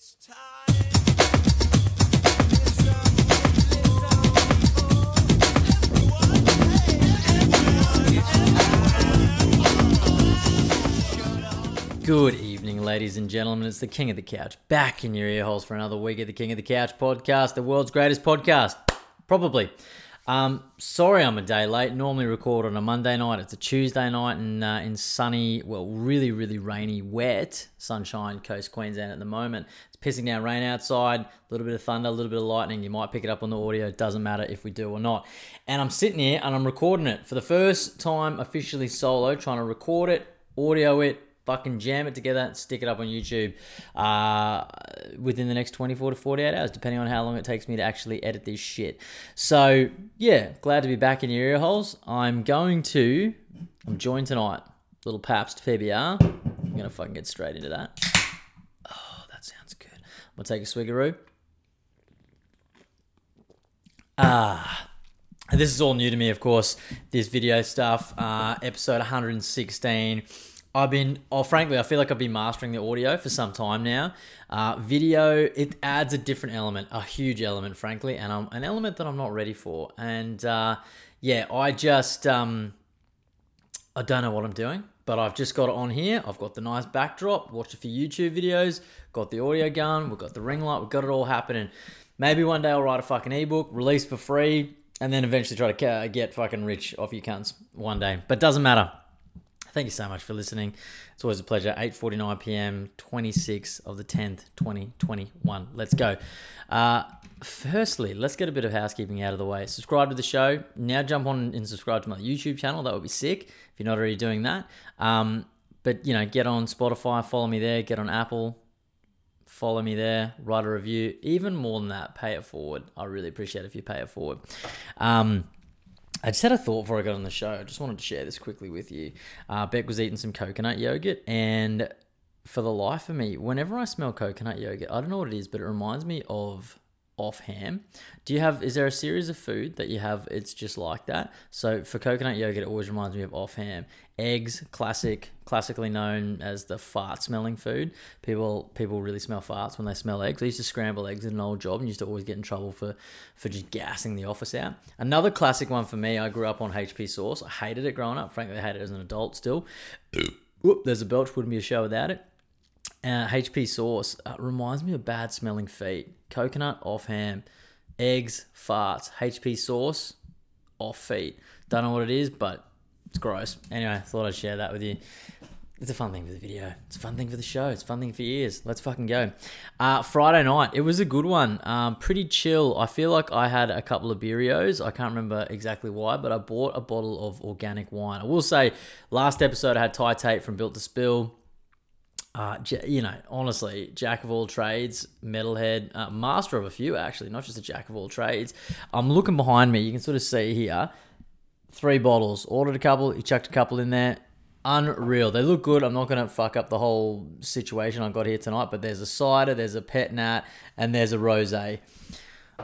Good evening, ladies and gentlemen. It's the King of the Couch back in your ear holes for another week of the King of the Couch podcast, the world's greatest podcast, probably. Um, sorry, I'm a day late. Normally record on a Monday night. It's a Tuesday night in uh, in sunny, well, really, really rainy, wet sunshine coast Queensland at the moment. It's pissing down rain outside. A little bit of thunder, a little bit of lightning. You might pick it up on the audio. It doesn't matter if we do or not. And I'm sitting here and I'm recording it for the first time officially solo, trying to record it, audio it, fucking jam it together and stick it up on YouTube uh, within the next 24 to 48 hours, depending on how long it takes me to actually edit this shit. So, yeah, glad to be back in your ear holes. I'm going to, I'm joined tonight, little Pabst PBR. I'm going to fucking get straight into that. Oh, that sounds good. I'm going to take a swiggeroo. Ah, this is all new to me, of course. This video stuff, uh, episode 116. I've been, oh, frankly, I feel like I've been mastering the audio for some time now. Uh, video, it adds a different element, a huge element, frankly, and um, an element that I'm not ready for. And uh, yeah, I just, um, I don't know what I'm doing, but I've just got it on here. I've got the nice backdrop, watched a few YouTube videos, got the audio gun, we've got the ring light, we've got it all happening. Maybe one day I'll write a fucking ebook, release for free, and then eventually try to get fucking rich off you cunts one day. But doesn't matter. Thank you so much for listening. It's always a pleasure. 8:49 p.m. 26th of the 10th, 2021. Let's go. Uh, firstly, let's get a bit of housekeeping out of the way. Subscribe to the show. Now jump on and subscribe to my YouTube channel. That would be sick if you're not already doing that. Um, but you know, get on Spotify, follow me there. Get on Apple, follow me there. Write a review. Even more than that, pay it forward. I really appreciate it if you pay it forward. Um, I just had a thought before I got on the show. I just wanted to share this quickly with you. Uh, Beck was eating some coconut yogurt, and for the life of me, whenever I smell coconut yogurt, I don't know what it is, but it reminds me of off ham. Do you have? Is there a series of food that you have? It's just like that. So for coconut yogurt, it always reminds me of off ham. Eggs, classic, classically known as the fart smelling food. People people really smell farts when they smell eggs. I used to scramble eggs in an old job and used to always get in trouble for for just gassing the office out. Another classic one for me. I grew up on HP sauce. I hated it growing up. Frankly, I hated it as an adult still. Whoop, there's a belch. Wouldn't be a show without it. Uh, HP sauce uh, reminds me of bad smelling feet. Coconut off ham, eggs, farts. HP sauce off feet. Don't know what it is, but it's gross. Anyway, thought I'd share that with you. It's a fun thing for the video. It's a fun thing for the show. It's a fun thing for ears. Let's fucking go. Uh, Friday night, it was a good one. Um, pretty chill. I feel like I had a couple of Birios. I can't remember exactly why, but I bought a bottle of organic wine. I will say, last episode I had Ty Tate from Built to Spill. Uh, you know, honestly, jack of all trades, metalhead, uh, master of a few actually, not just a jack of all trades. I'm looking behind me. You can sort of see here, three bottles. Ordered a couple. He chucked a couple in there. Unreal. They look good. I'm not going to fuck up the whole situation I got here tonight, but there's a cider, there's a pet nat, and there's a rosé.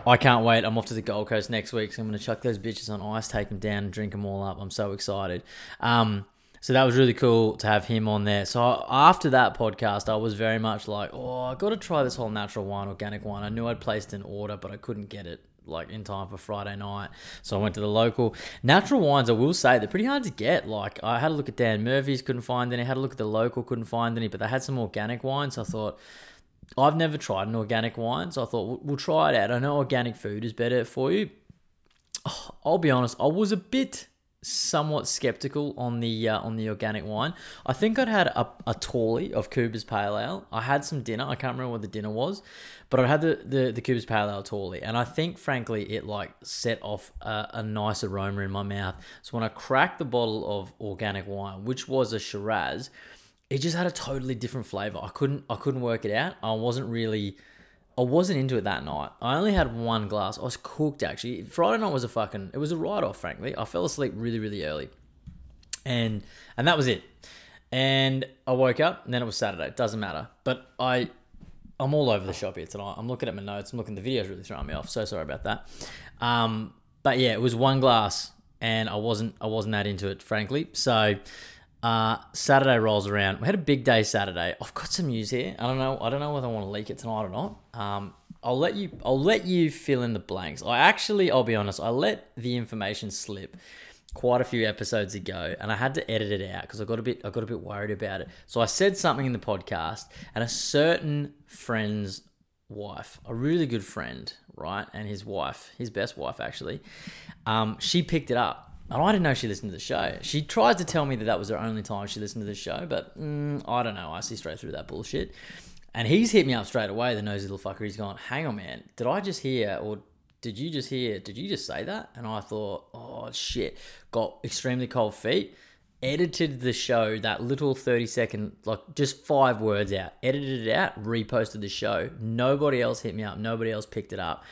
I can't wait. I'm off to the Gold Coast next week, so I'm going to chuck those bitches on ice, take them down, and drink them all up. I'm so excited. Um, so that was really cool to have him on there. So after that podcast, I was very much like, oh, I got to try this whole natural wine, organic wine. I knew I'd placed an order, but I couldn't get it like in time for Friday night. So I went to the local natural wines. I will say they're pretty hard to get. Like I had a look at Dan Murphy's, couldn't find any. Had a look at the local, couldn't find any. But they had some organic wines. So I thought. I've never tried an organic wine, so I thought we'll, we'll try it out. I know organic food is better for you. Oh, I'll be honest, I was a bit somewhat skeptical on the uh, on the organic wine. I think I'd had a, a Tawley of Cooper's Pale Ale. I had some dinner. I can't remember what the dinner was, but I had the the, the Cooper's Pale Ale Tawley, and I think frankly it like set off a, a nice aroma in my mouth. So when I cracked the bottle of organic wine, which was a Shiraz, it just had a totally different flavor. I couldn't I couldn't work it out. I wasn't really. I wasn't into it that night. I only had one glass. I was cooked actually. Friday night was a fucking it was a write off, frankly. I fell asleep really, really early. And and that was it. And I woke up and then it was Saturday. It doesn't matter. But I I'm all over the shop here tonight. I'm looking at my notes. I'm looking the video's really throwing me off. So sorry about that. Um, but yeah, it was one glass and I wasn't I wasn't that into it, frankly. So Uh, Saturday rolls around. We had a big day Saturday. I've got some news here. I don't know. I don't know whether I want to leak it tonight or not. Um, I'll let you. I'll let you fill in the blanks. I actually, I'll be honest. I let the information slip quite a few episodes ago, and I had to edit it out because I got a bit. I got a bit worried about it. So I said something in the podcast, and a certain friend's wife, a really good friend, right, and his wife, his best wife actually, um, she picked it up. And I didn't know she listened to the show. She tries to tell me that that was her only time she listened to the show, but mm, I don't know. I see straight through that bullshit. And he's hit me up straight away, the nosy little fucker. He's gone, hang on, man. Did I just hear, or did you just hear, did you just say that? And I thought, oh, shit. Got extremely cold feet. Edited the show, that little 30 second, like just five words out. Edited it out, reposted the show. Nobody else hit me up. Nobody else picked it up.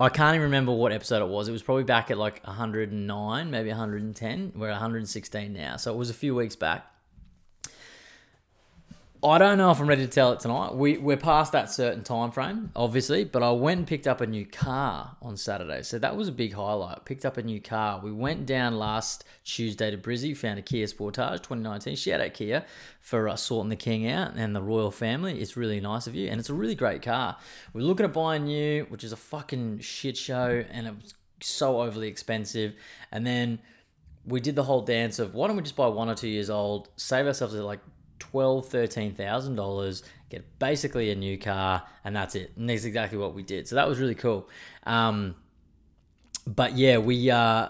I can't even remember what episode it was. It was probably back at like 109, maybe 110. We're at 116 now. So it was a few weeks back. I don't know if I'm ready to tell it tonight. We we're past that certain time frame, obviously, but I went and picked up a new car on Saturday, so that was a big highlight. Picked up a new car. We went down last Tuesday to Brizzy, found a Kia Sportage 2019. Shout out Kia for uh, sorting the king out and the royal family. It's really nice of you, and it's a really great car. We're looking at buying new, which is a fucking shit show, and it was so overly expensive. And then we did the whole dance of why don't we just buy one or two years old, save ourselves like twelve, thirteen thousand dollars, get basically a new car, and that's it. And that's exactly what we did. So that was really cool. Um, but yeah, we uh,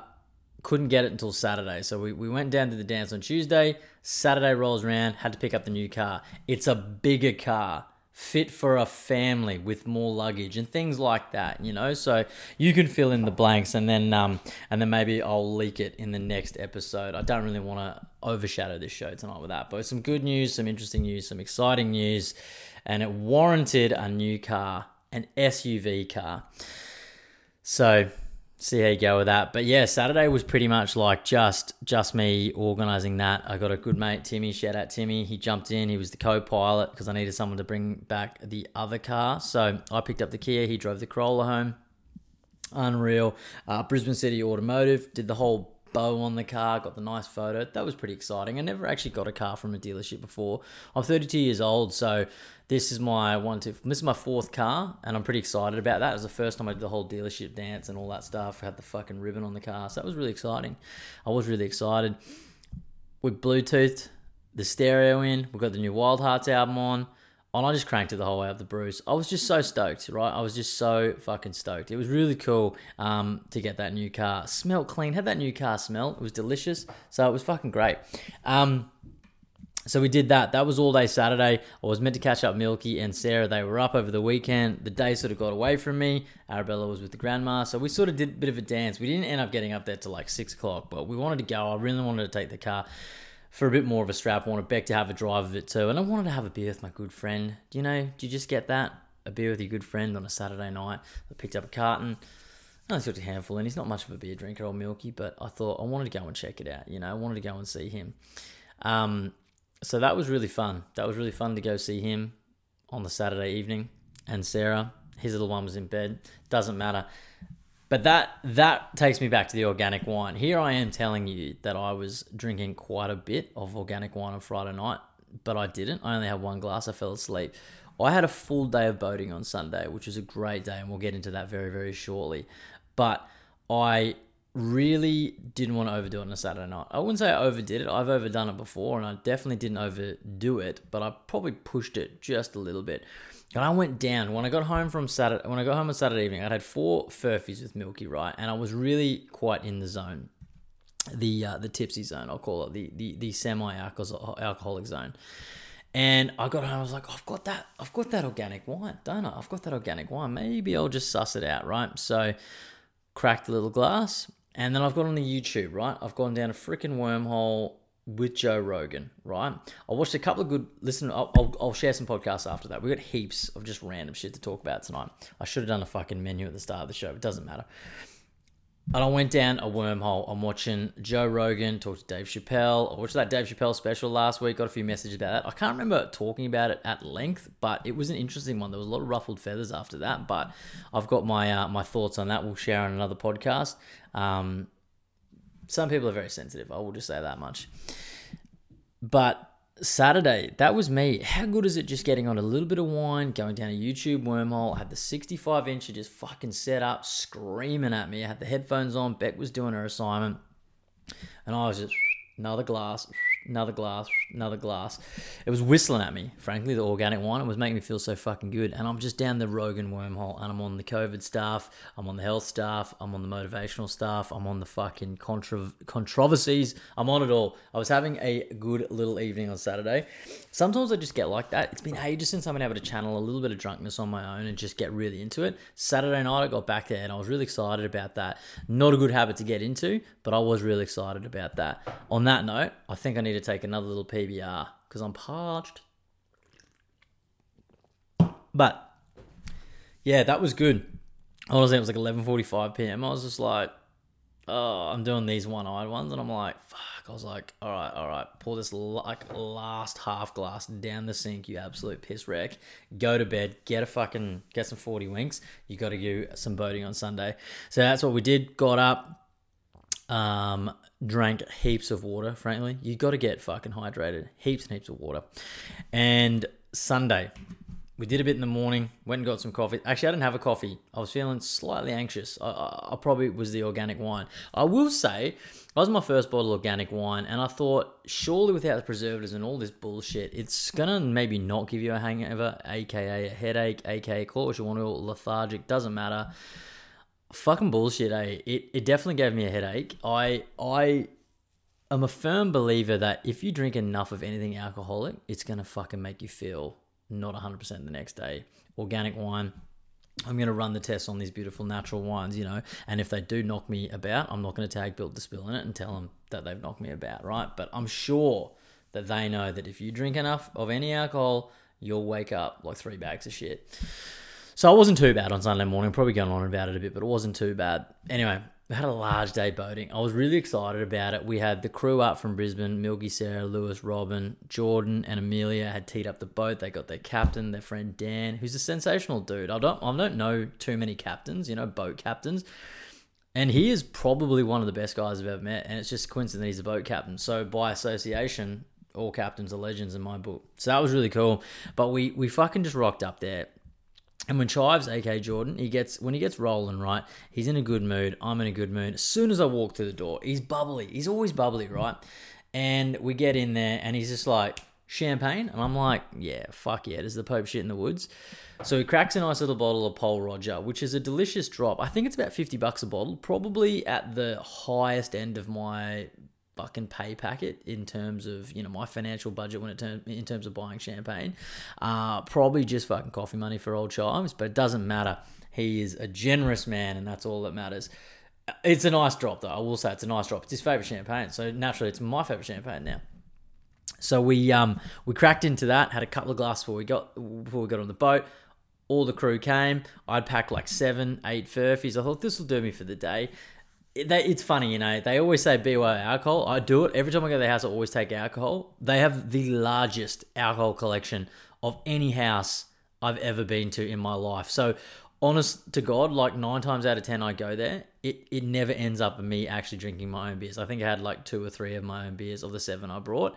couldn't get it until Saturday. So we, we went down to the dance on Tuesday. Saturday rolls around, had to pick up the new car. It's a bigger car, fit for a family with more luggage and things like that, you know. So you can fill in the blanks and then um and then maybe I'll leak it in the next episode. I don't really want to overshadow this show tonight with that, but some good news, some interesting news, some exciting news, and it warranted a new car, an SUV car. So see how you go with that. But yeah, Saturday was pretty much like just just me organizing that. I got a good mate, Timmy. Shout out Timmy. He jumped in. He was the co-pilot because I needed someone to bring back the other car. So I picked up the Kia. He drove the Corolla home. Unreal. Uh, Brisbane City Automotive did the whole bow on the car, got the nice photo. That was pretty exciting. I never actually got a car from a dealership before. I'm 32 years old, so this is my one this is my fourth car, and I'm pretty excited about that. It was the first time I did the whole dealership dance and all that stuff. I had the fucking ribbon on the car, so that was really exciting. I was really excited. We Bluetoothed the stereo in. We got the new Wild Hearts album on. And I just cranked it the whole way up the Bruce. I was just so stoked, right? I was just so fucking stoked. It was really cool um, to get that new car. Smelled clean. Had that new car smell. It was delicious. So it was fucking great. Um, so we did that. That was all day Saturday. I was meant to catch up Milky and Sarah. They were up over the weekend. The day sort of got away from me. Arabella was with the grandma. So we sort of did a bit of a dance. We didn't end up getting up there till like six o'clock, but we wanted to go. I really wanted to take the car for a bit more of a strap. I wanted Beck to have a drive of it too. And I wanted to have a beer with my good friend. Do you know, do you just get that? A beer with your good friend on a Saturday night. I picked up a carton. I took a handful, and he's not much of a beer drinker, or Milky, but I thought I wanted to go and check it out. You know, I wanted to go and see him. Um, so that was really fun. That was really fun to go see him on the Saturday evening. And Sarah, his little one was in bed. Doesn't matter. But that that takes me back to the organic wine. Here I am telling you that I was drinking quite a bit of organic wine on Friday night, but I didn't. I only had one glass. I fell asleep. I had a full day of boating on Sunday, which was a great day, and we'll get into that very very shortly. But I really didn't want to overdo it on a Saturday night. I wouldn't say I overdid it. I've overdone it before, and I definitely didn't overdo it, but I probably pushed it just a little bit. And I went down when I got home from Saturday. When I got home on Saturday evening, I'd had four Furphies with Milky, right, and I was really quite in the zone, the uh, the tipsy zone. I'll call it the the, the semi alcoholic zone. And I got home. I was like, I've got that. I've got that organic wine, don't I? I've got that organic wine. Maybe I'll just suss it out, right? So, cracked the little glass, and then I've got on the YouTube, right? I've gone down a freaking wormhole with Joe Rogan, right? I watched a couple of good. Listen, I'll, I'll, share some podcasts after that. We got heaps of just random shit to talk about tonight. I should have done a fucking menu at the start of the show. It doesn't matter. And I went down a wormhole. I'm watching Joe Rogan talk to Dave Chappelle. I watched that Dave Chappelle special last week. Got a few messages about that. I can't remember talking about it at length, but it was an interesting one. There was a lot of ruffled feathers after that. But I've got my uh, my thoughts on that. We'll share on another podcast. Um, some people are very sensitive. I will just say that much. But Saturday, that was me. How good is it just getting on a little bit of wine, going down a YouTube wormhole? I had the 65 inch just fucking set up, screaming at me. I had the headphones on. Beck was doing her assignment. And I was just another glass, another glass, another glass. It was whistling at me, frankly, the organic wine. It was making me feel so fucking good. And I'm just down the Rogan wormhole and I'm on the COVID stuff, I'm on the health stuff, I'm on the motivational stuff, I'm on the fucking contra- controversies, I'm on it all. I was having a good little evening on Saturday. Sometimes I just get like that. It's been ages since I've been able to channel a little bit of drunkenness on my own and just get really into it. Saturday night, I got back there and I was really excited about that. Not a good habit to get into, but I was really excited about that. On that note, I think I need to take another little PBR because I'm parched. But yeah, that was good. Honestly, it was like 11:45 p.m. I was just like, oh, I'm doing these one-eyed ones, and I'm like, fuck. I was like, all right, all right, pour this like last half glass down the sink, you absolute piss wreck. Go to bed, get a fucking get some 40 winks. You got to do some boating on Sunday. So that's what we did. Got up, um, drank heaps of water. Frankly, you got to get fucking hydrated. Heaps and heaps of water. And Sunday, we did a bit in the morning. Went and got some coffee. Actually, I didn't have a coffee. I was feeling slightly anxious. I, I, I probably was the organic wine. I will say, that was my first bottle of organic wine, and I thought, surely without the preservatives and all this bullshit, it's gonna maybe not give you a hangover, aka a headache, aka call you want to, lethargic, doesn't matter fucking bullshit, eh? It it definitely gave me a headache. I I am a firm believer that if you drink enough of anything alcoholic, it's gonna fucking make you feel not 100% the next day. Organic wine. I'm going to run the test on these beautiful natural wines, you know, and if they do knock me about, I'm not going to tag Built to Spill in it and tell them that they've knocked me about, right? But I'm sure that they know that if you drink enough of any alcohol, you'll wake up like three bags of shit. So it wasn't too bad on Sunday morning. Probably going on about it a bit, but it wasn't too bad. Anyway, we had a large day boating. I was really excited about it. We had the crew up from Brisbane Milky, Sarah, Lewis, Robin, Jordan, and Amelia had teed up the boat. They got their captain, their friend Dan, who's a sensational dude. I don't, I don't know too many captains, you know, boat captains. And he is probably one of the best guys I've ever met. And it's just coincident that he's a boat captain. So by association, all captains are legends in my book. So that was really cool. But we we fucking just rocked up there. And when Chives, aka Jordan, he gets when he gets rolling, right? He's in a good mood. I'm in a good mood. As soon as I walk through the door, he's bubbly. He's always bubbly, right? And we get in there, and he's just like champagne, and I'm like, yeah, fuck yeah, does the Pope shit in the woods? So he cracks a nice little bottle of Pol Roger, which is a delicious drop. I think it's about fifty bucks a bottle, probably at the highest end of my fucking pay packet in terms of you know my financial budget when it term, in terms of buying champagne. Uh, probably just fucking coffee money for old chimes, but it doesn't matter. He is a generous man, and that's all that matters. It's a nice drop, though. I will say it's a nice drop. It's his favorite champagne, so naturally, it's my favorite champagne now. So we um we cracked into that. Had a couple of glasses before we got before we got on the boat. All the crew came. I'd packed like seven, eight Furphies. I thought this will do me for the day it's funny, you know. They always say BYO alcohol. I do it every time I go to their house. I always take alcohol. They have the largest alcohol collection of any house I've ever been to in my life. So, honest to God, like nine times out of ten, I go there. It it never ends up me actually drinking my own beers. I think I had like two or three of my own beers of the seven I brought.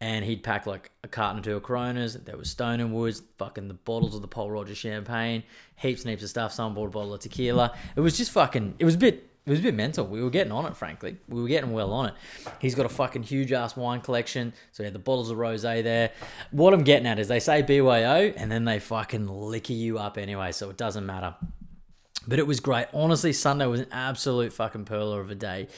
And he'd pack like a carton or two of Coronas. There was Stone and Woods, fucking the bottles of the Pol Rogers champagne, heaps and heaps of stuff. Some bought a bottle of tequila. It was just fucking. It was a bit it was a bit mental. We were getting on it, frankly. We were getting well on it. He's got a fucking huge ass wine collection. So he had the bottles of rose there. What I'm getting at is they say BYO and then they fucking liquor you up anyway, so it doesn't matter. But it was great. Honestly, Sunday was an absolute fucking perler of a day.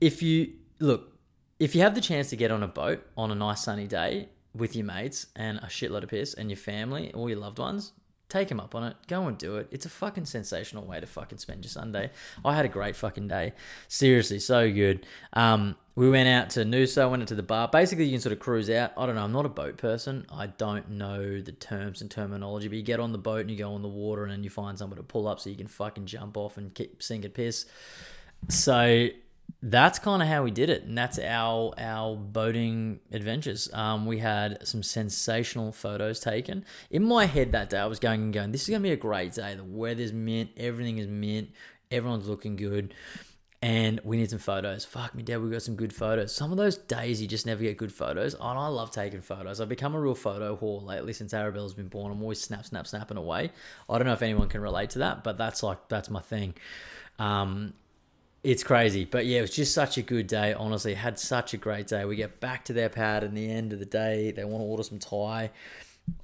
If you look, if you have the chance to get on a boat on a nice sunny day with your mates and a shitload of piss and your family or your loved ones, Take him up on it. Go and do it. It's a fucking sensational way to fucking spend your Sunday. I had a great fucking day. Seriously, so good. Um, we went out to Noosa, went into the bar. Basically, you can sort of cruise out. I don't know. I'm not a boat person. I don't know the terms and terminology. But you get on the boat and you go on the water, and then you find somewhere to pull up so you can fucking jump off and keep sinking piss. So that's kind of how we did it, and that's our our boating adventures. Um, we had some sensational photos taken. In my head that day, I was going and going, "This is gonna be a great day. The weather's mint, everything is mint, everyone's looking good." and we need some photos. Fuck me, dad, we got some good photos. Some of those days you just never get good photos. And I love taking photos. I've become a real photo whore lately since Arabella's been born. I'm always snap, snap, snapping away. I don't know if anyone can relate to that, but that's like that's my thing. Um, it's crazy, but yeah, it was just such a good day. Honestly, had such a great day. We get back to their pad in the end of the day. They want to order some Thai.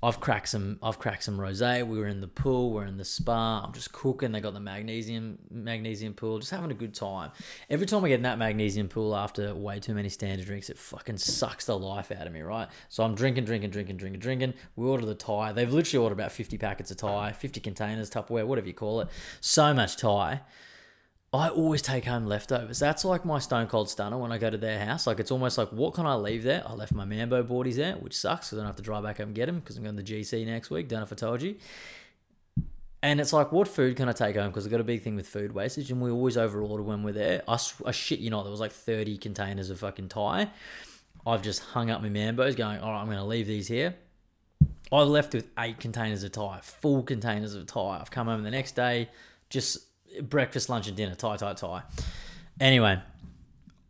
I've cracked some. I've cracked some rosé. We were in the pool. We're in the spa. I'm just cooking. They got the magnesium magnesium pool. Just having a good time. Every time I get in that magnesium pool after way too many standard drinks, it fucking sucks the life out of me. Right. So I'm drinking, drinking, drinking, drinking, drinking. We order the Thai. They've literally ordered about 50 packets of Thai, 50 containers, Tupperware, whatever you call it. So much Thai. I always take home leftovers. That's like my stone cold stunner when I go to their house. Like it's almost like, what can I leave there? I left my Mambo boardies there, which sucks because I don't have to drive back home and get them because I'm going to the GC next week. Don't know if I told you. And it's like, what food can I take home? Because I've got a big thing with food wastage, and we always overorder when we're there. I, I shit you know, there was like 30 containers of fucking Thai. I've just hung up my Mambos going, all right, I'm going to leave these here. I left with eight containers of Thai, full containers of Thai. I've come home the next day, just breakfast, lunch, and dinner, Thai, Thai, Thai. Anyway,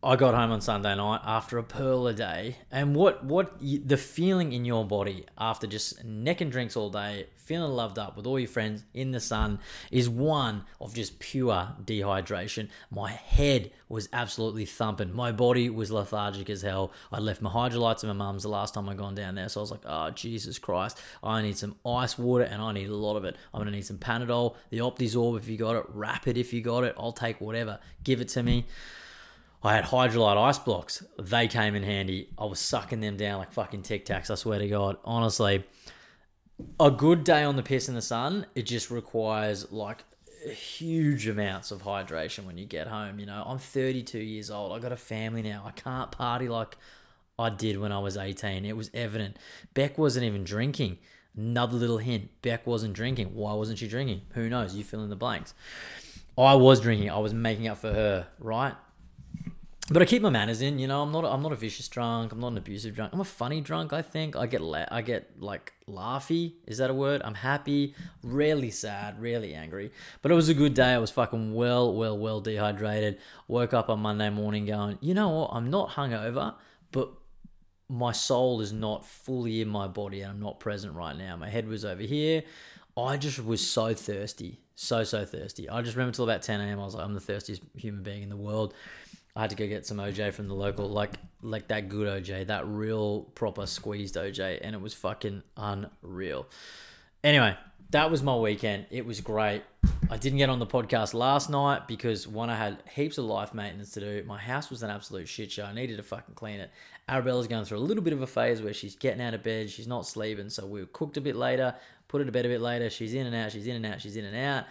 I got home on Sunday night after a pearl a day, and what what the feeling in your body after just neck and drinks all day, feeling loved up with all your friends in the sun, is one of just pure dehydration. My head was absolutely thumping. My body was lethargic as hell. I left my Hydralytes at my mum's the last time I gone down there, so I was like, oh Jesus Christ, I need some ice water, and I need a lot of it. I'm gonna need some Panadol, the Optizorb if you got it, Rapid if you got it. I'll take whatever. Give it to me. I had Hydralyte ice blocks. They came in handy. I was sucking them down like fucking Tic Tacs. I swear to God. Honestly, a good day on the piss in the sun, it just requires like huge amounts of hydration when you get home. You know, I'm 32 years old. I got a family now. I can't party like I did when I was 18. It was evident. Beck wasn't even drinking. Another little hint Beck wasn't drinking. Why wasn't she drinking? Who knows? You fill in the blanks. I was drinking. I was making up for her, right? But I keep my manners in. You know, I'm not. I'm not a vicious drunk. I'm not an abusive drunk. I'm a funny drunk. I think I get. La- I get like laughy. Is that a word? I'm happy. Rarely sad. Rarely angry. But it was a good day. I was fucking well, well, well dehydrated. Woke up on Monday morning going. You know what? I'm not hungover, but my soul is not fully in my body and I'm not present right now. My head was over here. I just was so thirsty. So, so thirsty. I just remember till about 10 a.m. I was like, I'm the thirstiest human being in the world. I had to go get some OJ from the local, like like that good OJ, that real proper squeezed OJ, and it was fucking unreal. Anyway, that was my weekend. It was great. I didn't get on the podcast last night because one, I had heaps of life maintenance to do. My house was an absolute shit show. I needed to fucking clean it. Arabella's going through a little bit of a phase where she's getting out of bed, she's not sleeping, so we cooked a bit later, put her to bed a bit later. She's in and out, she's in and out, she's in and out.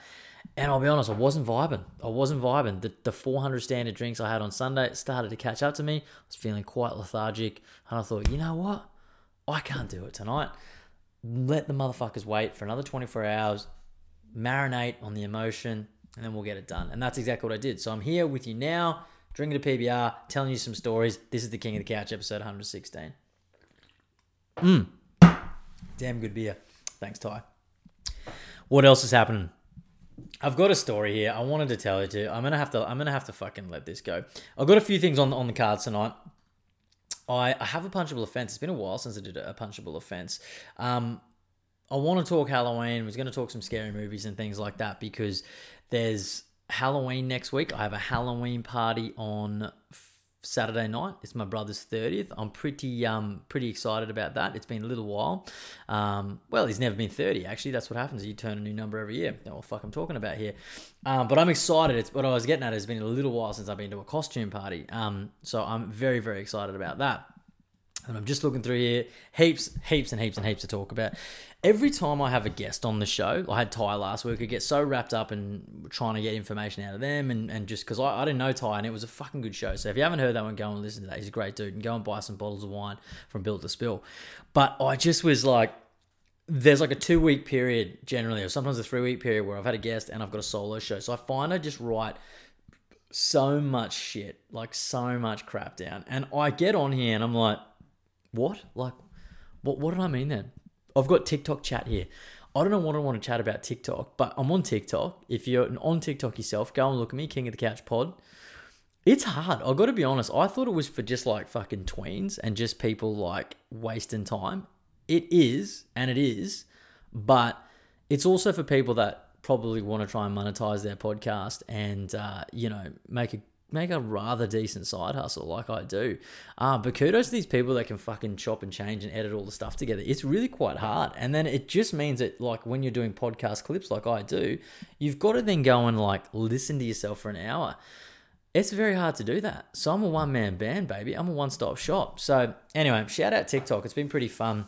And I'll be honest, I wasn't vibing. I wasn't vibing. The, the 400 standard drinks I had on Sunday started to catch up to me. I was feeling quite lethargic. And I thought, you know what? I can't do it tonight. Let the motherfuckers wait for another 24 hours, marinate on the emotion, and then we'll get it done. And that's exactly what I did. So I'm here with you now, drinking a PBR, telling you some stories. This is the King of the Couch, episode 116. Mmm. Damn good beer. Thanks, Ty. What else is happening? I've got a story here. I wanted to tell you to. I'm gonna have to. I'm gonna have to fucking let this go. I've got a few things on on the cards tonight. I, I have a punchable offense. It's been a while since I did a punchable offense. Um, I want to talk Halloween. I was going to talk some scary movies and things like that because there's Halloween next week. I have a Halloween party on Saturday night. It's my brother's thirtieth. I'm pretty um pretty excited about that. It's been a little while. Um, well, he's never been thirty. Actually, that's what happens. You turn a new number every year. Know what fuck I'm talking about here. Um, but I'm excited. It's what I was getting at. It's been a little while since I've been to a costume party. Um, so I'm very very excited about that. And I'm just looking through here, heaps, heaps, and heaps and heaps to talk about. Every time I have a guest on the show, I had Ty last week. I get so wrapped up in trying to get information out of them, and, and just because I, I didn't know Ty, and it was a fucking good show. So if you haven't heard that one, go and listen to that. He's a great dude, and go and buy some bottles of wine from Built to Spill. But I just was like, there's like a two week period generally, or sometimes a three week period where I've had a guest and I've got a solo show. So I find I just write so much shit, like so much crap down, and I get on here and I'm like what? Like, what? What did I mean then? I've got TikTok chat here. I don't know what I want to chat about TikTok, but I'm on TikTok. If you're on TikTok yourself, go and look at me, King of the Couch Pod. It's hard. I got to be honest. I thought it was for just like fucking tweens and just people like wasting time. It is, and it is, but it's also for people that probably want to try and monetize their podcast and uh, you know make a make a rather decent side hustle like I do. Uh, but kudos to these people that can fucking chop and change and edit all the stuff together. It's really quite hard. And then it just means that like when you're doing podcast clips like I do, you've got to then go and like listen to yourself for an hour. It's very hard to do that. So I'm a one man band, baby. I'm a one stop shop. So anyway, shout out TikTok. It's been pretty fun.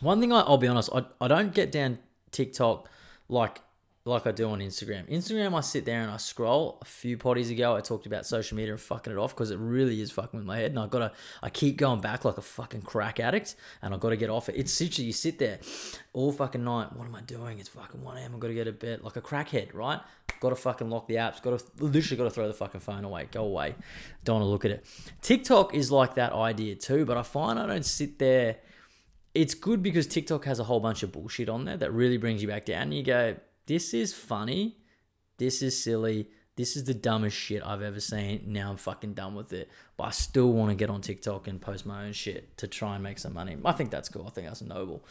One thing I, I'll be honest, I, I don't get down TikTok like like I do on Instagram. Instagram, I sit there and I scroll. A few potties ago, I talked about social media and fucking it off because it really is fucking with my head, and I gotta, I keep going back like a fucking crack addict, and I gotta get off it. It's literally you sit there all fucking night. What am I doing? It's fucking one a.m. I gotta go to bed like a crackhead, right? Got to fucking lock the apps. Got to literally got to throw the fucking phone away. Go away. Don't want to look at it. TikTok is like that idea too, but I find I don't sit there. It's good because TikTok has a whole bunch of bullshit on there that really brings you back down. You go, this is funny. This is silly. This is the dumbest shit I've ever seen. Now I'm fucking done with it. But I still want to get on TikTok and post my own shit to try and make some money. I think that's cool. I think that's noble.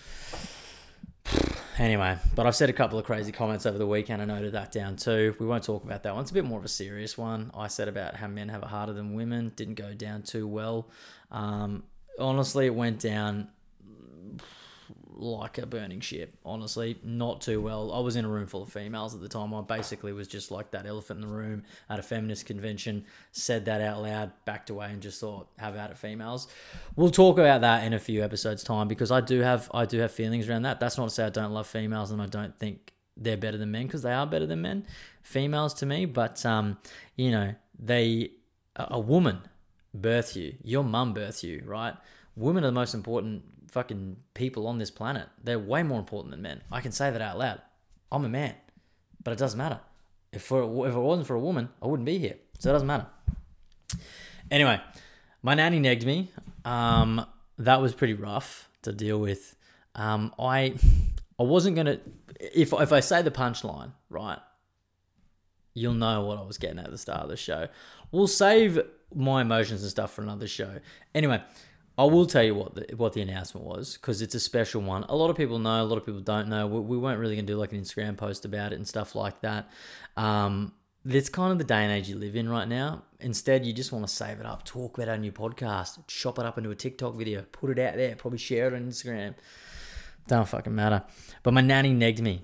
Anyway, but I've said a couple of crazy comments over the weekend. I noted that down too. We won't talk about that one. It's a bit more of a serious one. I said about how men have it harder than women. Didn't go down too well. Um, honestly, it went down like a burning ship. Honestly, not too well. I was in a room full of females at the time. I basically was just like that elephant in the room at a feminist convention. Said that out loud, backed away, and just thought, "Have at it, females." We'll talk about that in a few episodes' time because I do have I do have feelings around that. That's not to say I don't love females and I don't think they're better than men because they are better than men, females to me. But um, you know, they a woman birth you. Your mum birthed you, right? Women are the most important fucking people on this planet. They're way more important than men. I can say that out loud. I'm a man, but it doesn't matter. If for if it wasn't for a woman, I wouldn't be here. So it doesn't matter. Anyway, my nanny negged me. Um, that was pretty rough to deal with. Um, I I wasn't gonna if if I say the punchline right, you'll know what I was getting at the start of the show. We'll save my emotions and stuff for another show. Anyway, I will tell you what the, what the announcement was because it's a special one. A lot of people know, a lot of people don't know. We, we weren't really going to do like an Instagram post about it and stuff like that. Um, it's kind of the day and age you live in right now. Instead, you just want to save it up, talk about our new podcast, chop it up into a TikTok video, put it out there, probably share it on Instagram. Don't fucking matter. But my nanny negged me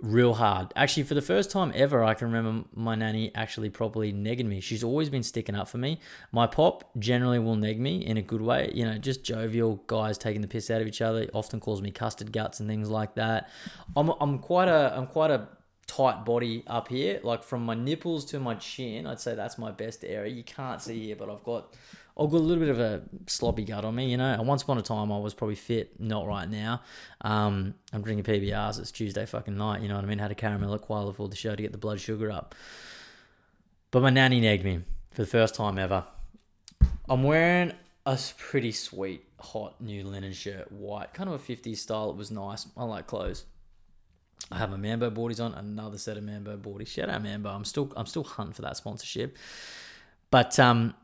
real hard. Actually, for the first time ever, I can remember my nanny actually properly negging me. She's always been sticking up for me. My pop generally will neg me in a good way. You know, just jovial guys taking the piss out of each other. Often calls me custard guts and things like that. I'm I'm quite a I'm quite a tight body up here. Like from my nipples to my chin, I'd say that's my best area. You can't see here, but I've got I've got a little bit of a sloppy gut on me, you know. Once upon a time, I was probably fit, not right now. Um, I'm drinking PBRs. It's Tuesday fucking night, you know what I mean? Had a caramel at Koala before the show to get the blood sugar up. But my nanny nagged me for the first time ever. I'm wearing a pretty sweet, hot new linen shirt, white, kind of a 50s style. It was nice. I like clothes. I have my Mambo boardies on, another set of Mambo boardies. Shout out Mambo. I'm still I'm still hunting for that sponsorship. But um,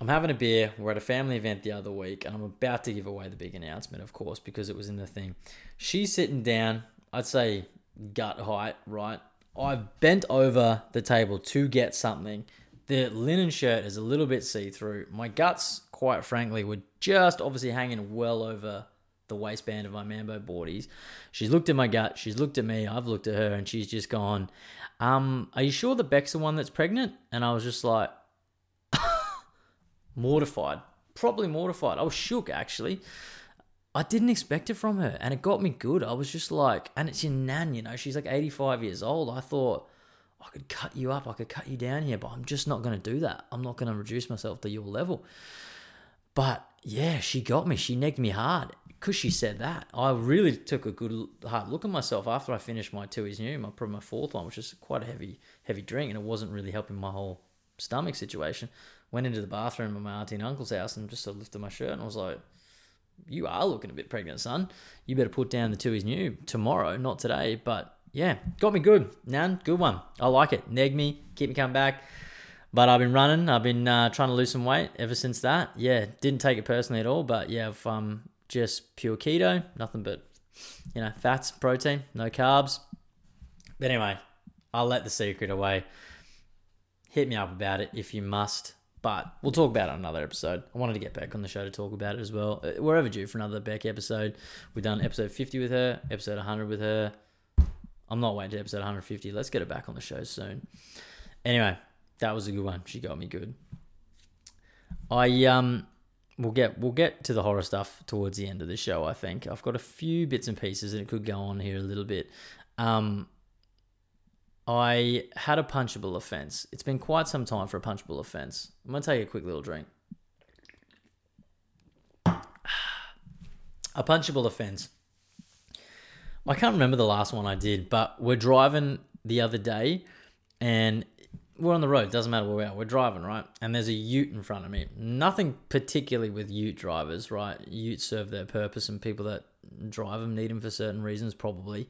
I'm having a beer. We're at a family event the other week, and I'm about to give away the big announcement, of course, because it was in the thing. She's sitting down, I'd say gut height, right? I've bent over the table to get something. The linen shirt is a little bit see through. My guts, quite frankly, were just obviously hanging well over the waistband of my Mambo boardies. She's looked at my gut, she's looked at me, I've looked at her, and she's just gone, um, Are you sure the Beck's the one that's pregnant? And I was just like, mortified. Probably mortified. I was shook actually. I didn't expect it from her, and it got me good. I was just like, and it's your nan, you know, she's like 85 years old. I thought I could cut you up, I could cut you down here, but I'm just not going to do that. I'm not going to reduce myself to your level. But yeah, she got me. She negged me hard because she said that. I really took a good hard look at myself after I finished my Tooheys New, my probably my fourth one, which is quite a heavy heavy drink, and it wasn't really helping my whole stomach situation. Went into the bathroom at my auntie and uncle's house and just sort of lifted my shirt and was like, "You are looking a bit pregnant, son. You better put down the Tooheys New tomorrow, not today." But yeah, got me good. Nan, good one. I like it. Neg me, keep me coming back. But I've been running. I've been uh, trying to lose some weight ever since that. Yeah, didn't take it personally at all. But yeah, I've um, just pure keto, nothing but you know fats, protein, no carbs. But anyway, I'll let the secret away. Hit me up about it if you must. But we'll talk about it on another episode. I wanted to get back on the show to talk about it as well. Uh, We're overdue for another Beck episode. We've done episode 50 with her, episode 100 with her. I'm not waiting to episode 150. Let's get her back on the show soon. Anyway, that was a good one. She got me good. I um we'll get we'll get to the horror stuff towards the end of the show, I think. I've got a few bits and pieces and it could go on here a little bit. Um I had a punchable offense. It's been quite some time for a punchable offense. I'm gonna take a quick little drink. A punchable offense. I can't remember the last one I did, but we're driving the other day and we're on the road. Doesn't matter where we are. We're driving, right? And there's a ute in front of me. Nothing particularly with ute drivers, right? Utes serve their purpose and people that drive them need them for certain reasons, probably.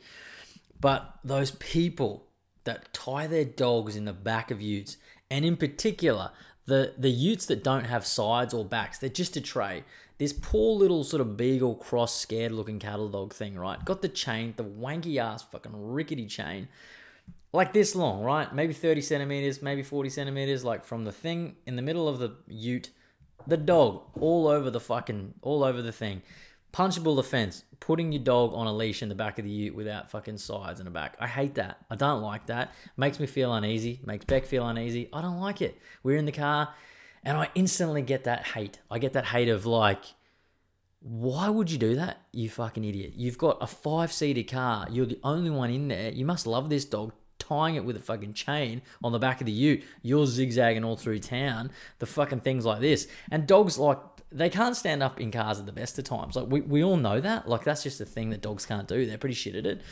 But those people that tie their dogs in the back of utes, and in particular, the, the utes that don't have sides or backs, they're just a tray. This poor little sort of beagle cross scared looking cattle dog thing, right? Got the chain, the wanky ass fucking rickety chain, like this long, right? Maybe 30 centimeters, maybe 40 centimeters, like from the thing in the middle of the ute, the dog all over the fucking, all over the thing. Punchable offense, putting your dog on a leash in the back of the ute without fucking sides in the back. I hate that. I don't like that. Makes me feel uneasy. Makes Beck feel uneasy. I don't like it. We're in the car and I instantly get that hate. I get that hate of like, why would you do that, you fucking idiot? You've got a five seater car. You're the only one in there. You must love this dog. Tying it with a fucking chain on the back of the ute. You're zigzagging all through town. The fucking things like this. And dogs, like, they can't stand up in cars at the best of times. Like, we, we all know that. Like, that's just a thing that dogs can't do. They're pretty shit at it.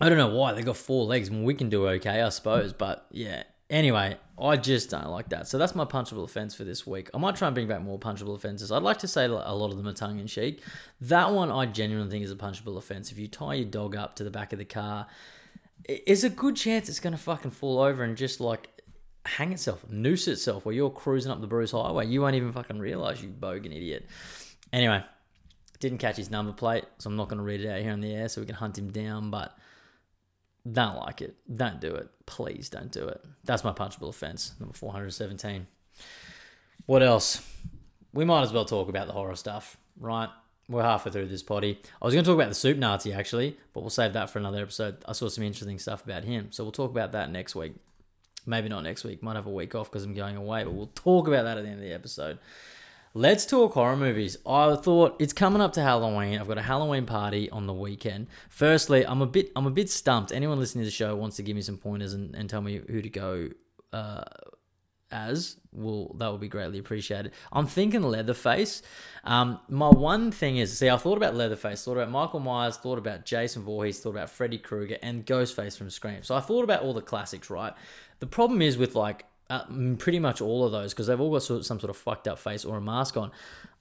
I don't know why. They got four legs. We can do okay, I suppose. But yeah. Anyway, I just don't like that. So that's my punchable offense for this week. I might try and bring back more punchable offenses. I'd like to say a lot of them are tongue in cheek. That one I genuinely think is a punchable offense. If you tie your dog up to the back of the car, it's a good chance it's going to fucking fall over and just like hang itself, noose itself while you're cruising up the Bruce Highway. You won't even fucking realize you bogan idiot. Anyway, didn't catch his number plate, so I'm not going to read it out here on the air so we can hunt him down, but don't like it. Don't do it. Please don't do it. That's my punchable offense, number 417. What else? We might as well talk about the horror stuff, right? We're halfway through this potty. I was going to talk about the soup Nazi actually, but we'll save that for another episode. I saw some interesting stuff about him, so we'll talk about that next week. Maybe not next week. Might have a week off because I'm going away, but we'll talk about that at the end of the episode. Let's talk horror movies. I thought it's coming up to Halloween. I've got a Halloween party on the weekend. Firstly, I'm a bit I'm a bit stumped. Anyone listening to the show wants to give me some pointers and, and tell me who to go uh, as, well, that would be greatly appreciated. I'm thinking Leatherface. Um, my one thing is, see, I thought about Leatherface, thought about Michael Myers, thought about Jason Voorhees, thought about Freddy Krueger, and Ghostface from Scream. So I thought about all the classics, right? The problem is with like uh, pretty much all of those because they've all got some sort of fucked up face or a mask on.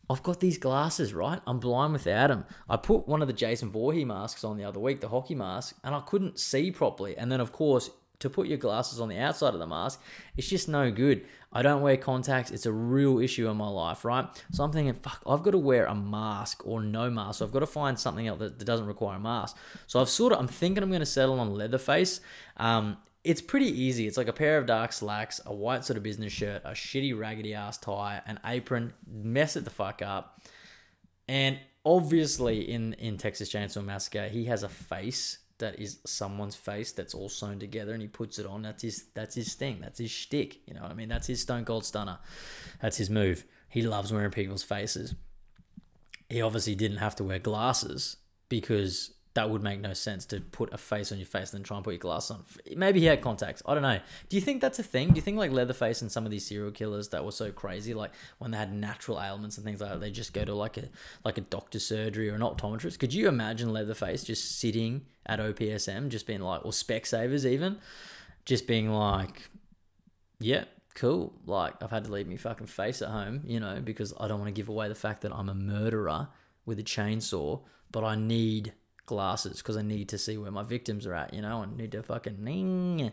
I've got these glasses, right? I'm blind without them. I put one of the Jason Voorhees masks on the other week, the hockey mask, and I couldn't see properly. And then, of course, to put your glasses on the outside of the mask, it's just no good. I don't wear contacts. It's a real issue in my life, right? So I'm thinking, fuck, I've got to wear a mask or no mask. So I've got to find something else that, that doesn't require a mask. So I've sort of, I'm thinking I'm going to settle on Leatherface. Um, it's pretty easy. It's like a pair of dark slacks, a white sort of business shirt, a shitty raggedy ass tie, an apron, mess it the fuck up. And obviously in in Texas Chainsaw Massacre, he has a face that is someone's face that's all sewn together and he puts it on. That's his that's his thing. That's his shtick. You know what I mean? That's his stone cold stunner. That's his move. He loves wearing people's faces. He obviously didn't have to wear glasses because that would make no sense to put a face on your face and then try and put your glass on. Maybe he had contacts. I don't know. Do you think that's a thing? Do you think like Leatherface and some of these serial killers that were so crazy, like when they had natural ailments and things like that, they just go to like a like a doctor's surgery or an optometrist? Could you imagine Leatherface just sitting at OPSM, just being like, or Specsavers even, just being like, yeah, cool. Like I've had to leave my fucking face at home, you know, because I don't want to give away the fact that I'm a murderer with a chainsaw, but I need glasses because I need to see where my victims are at, you know, and need to fucking.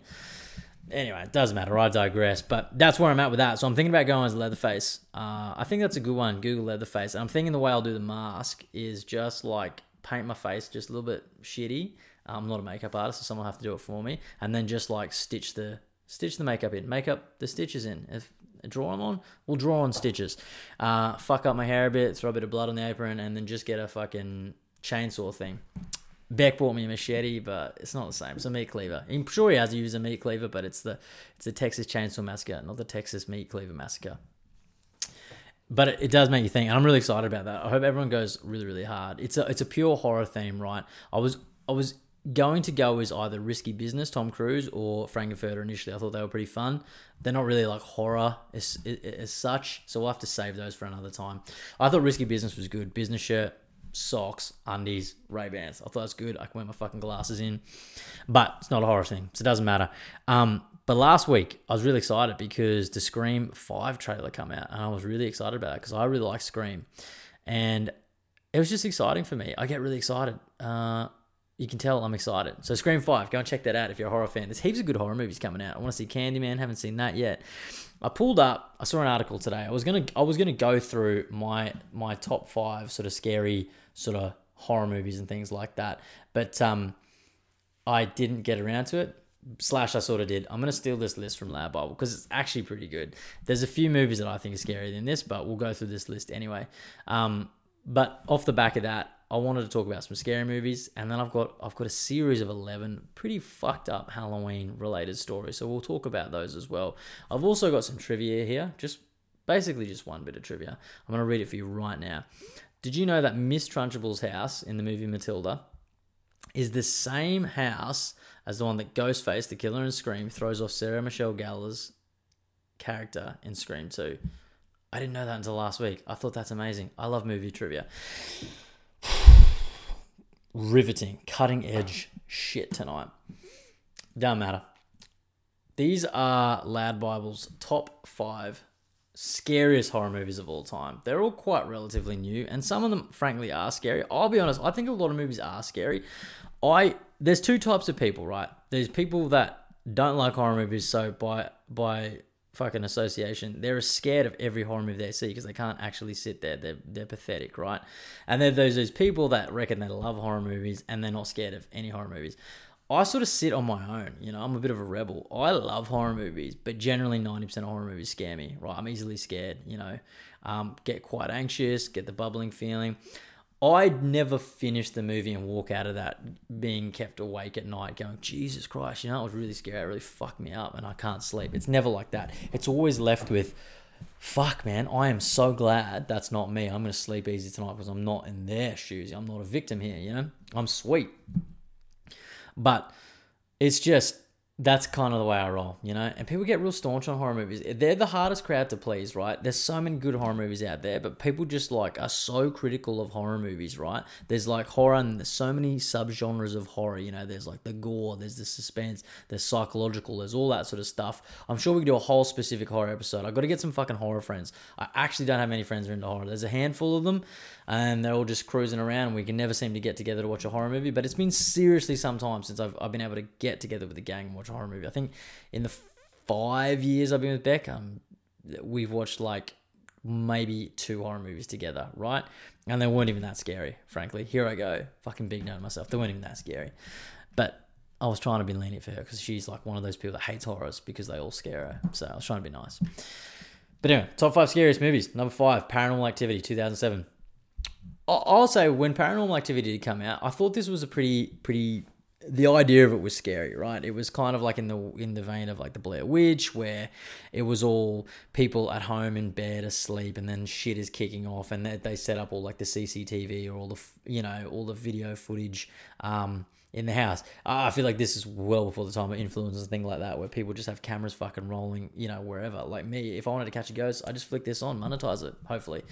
Anyway, it doesn't matter. I digress. But that's where I'm at with that. So I'm thinking about going as Leatherface. Uh, I think that's a good one. Google Leatherface. And I'm thinking the way I'll do the mask is just like paint my face just a little bit shitty. I'm not a makeup artist, so someone will have to do it for me, and then just like stitch the stitch the makeup in, make up the stitches in. If draw them on, we'll draw on stitches. Uh, fuck up my hair a bit, throw a bit of blood on the apron, and then just get a fucking chainsaw thing. Beck bought me a machete, but it's not the same. It's a meat cleaver. I'm sure he has used a meat cleaver, but it's the it's the Texas Chainsaw Massacre, not the Texas Meat Cleaver Massacre. But it, it does make you think, and I'm really excited about that. I hope everyone goes really, really hard. It's a it's a pure horror theme, right? I was I was going to go as either Risky Business, Tom Cruise, or Frankenfurter initially. I thought they were pretty fun. They're not really like horror as, as such, so we'll have to save those for another time. I thought Risky Business was good. Business shirt, socks, undies, Ray Bans. I thought was good. I can wear my fucking glasses in, but it's not a horror thing, so it doesn't matter. Um, but last week I was really excited because the Scream Five trailer come out, and I was really excited about it because I really like Scream, and it was just exciting for me. I get really excited. Uh, you can tell I'm excited. So Scream Five, go and check that out if you're a horror fan. There's heaps of good horror movies coming out. I want to see Candyman. Haven't seen that yet. I pulled up. I saw an article today. I was gonna I was gonna go through my my top five sort of scary sort of horror movies and things like that, but um, I didn't get around to it. Slash, I sort of did. I'm gonna steal this list from LADbible because it's actually pretty good. There's a few movies that I think are scarier than this, but we'll go through this list anyway. Um, but off the back of that, I wanted to talk about some scary movies, and then I've got I've got a series of eleven pretty fucked up Halloween related stories. So we'll talk about those as well. I've also got some trivia here, just basically just one bit of trivia. I'm gonna read it for you right now. Did you know that Miss Trunchbull's house in the movie Matilda is the same house as the one that Ghostface, the killer in Scream, throws off Sarah Michelle Gellar's character in Scream 2? I didn't know that until last week. I thought that's amazing. I love movie trivia riveting, cutting edge shit tonight. Doesn't matter. These are LADbible's top five scariest horror movies of all time. They're all quite relatively new, and some of them, frankly, are scary. I'll be honest, I think a lot of movies are scary. I there's two types of people, right? There's people that don't like horror movies, so by by fucking association, they're scared of every horror movie they see because they can't actually sit there. They're they're pathetic, right? And then there's those people that reckon they love horror movies and they're not scared of any horror movies. I sort of sit on my own, you know. I'm a bit of a rebel. I love horror movies, but generally 90% of horror movies scare me, right? I'm easily scared, you know. Um, get quite anxious, get the bubbling feeling. I'd never finish the movie and walk out of that being kept awake at night going, Jesus Christ, you know, it was really scary. It really fucked me up and I can't sleep. It's never like that. It's always left with, fuck, man, I am so glad that's not me. I'm going to sleep easy tonight because I'm not in their shoes. I'm not a victim here, you know? I'm sweet. But it's just that's kind of the way I roll, you know? And people get real staunch on horror movies. They're the hardest crowd to please, right? There's so many good horror movies out there, but people just like are so critical of horror movies, right? There's like horror and there's so many subgenres of horror, you know? There's like the gore, there's the suspense, there's psychological, there's all that sort of stuff. I'm sure we could do a whole specific horror episode. I've got to get some fucking horror friends. I actually don't have many friends who are into horror. There's a handful of them, and they're all just cruising around, and we can never seem to get together to watch a horror movie. But it's been seriously some time since I've, I've been able to get together with the gang and watch a horror movie. I think in the five years I've been with Beck, um, we've watched like maybe two horror movies together, right? And they weren't even that scary, frankly. Here I go, fucking big note myself. They weren't even that scary, but I was trying to be lenient for her because she's like one of those people that hates horrors because they all scare her. So I was trying to be nice. But anyway, top five scariest movies. Number five, Paranormal Activity, 2007. I'll say when Paranormal Activity did come out, I thought this was a pretty, pretty. The idea of it was scary, right? It was kind of like in the in the vein of like the Blair Witch, where it was all people at home in bed asleep, and then shit is kicking off, and they, they set up all like the CCTV or all the you know all the video footage um, in the house. I feel like this is well before the time of influencers and things like that, where people just have cameras fucking rolling, you know, wherever. Like me, if I wanted to catch a ghost, I just flick this on, monetize it, hopefully.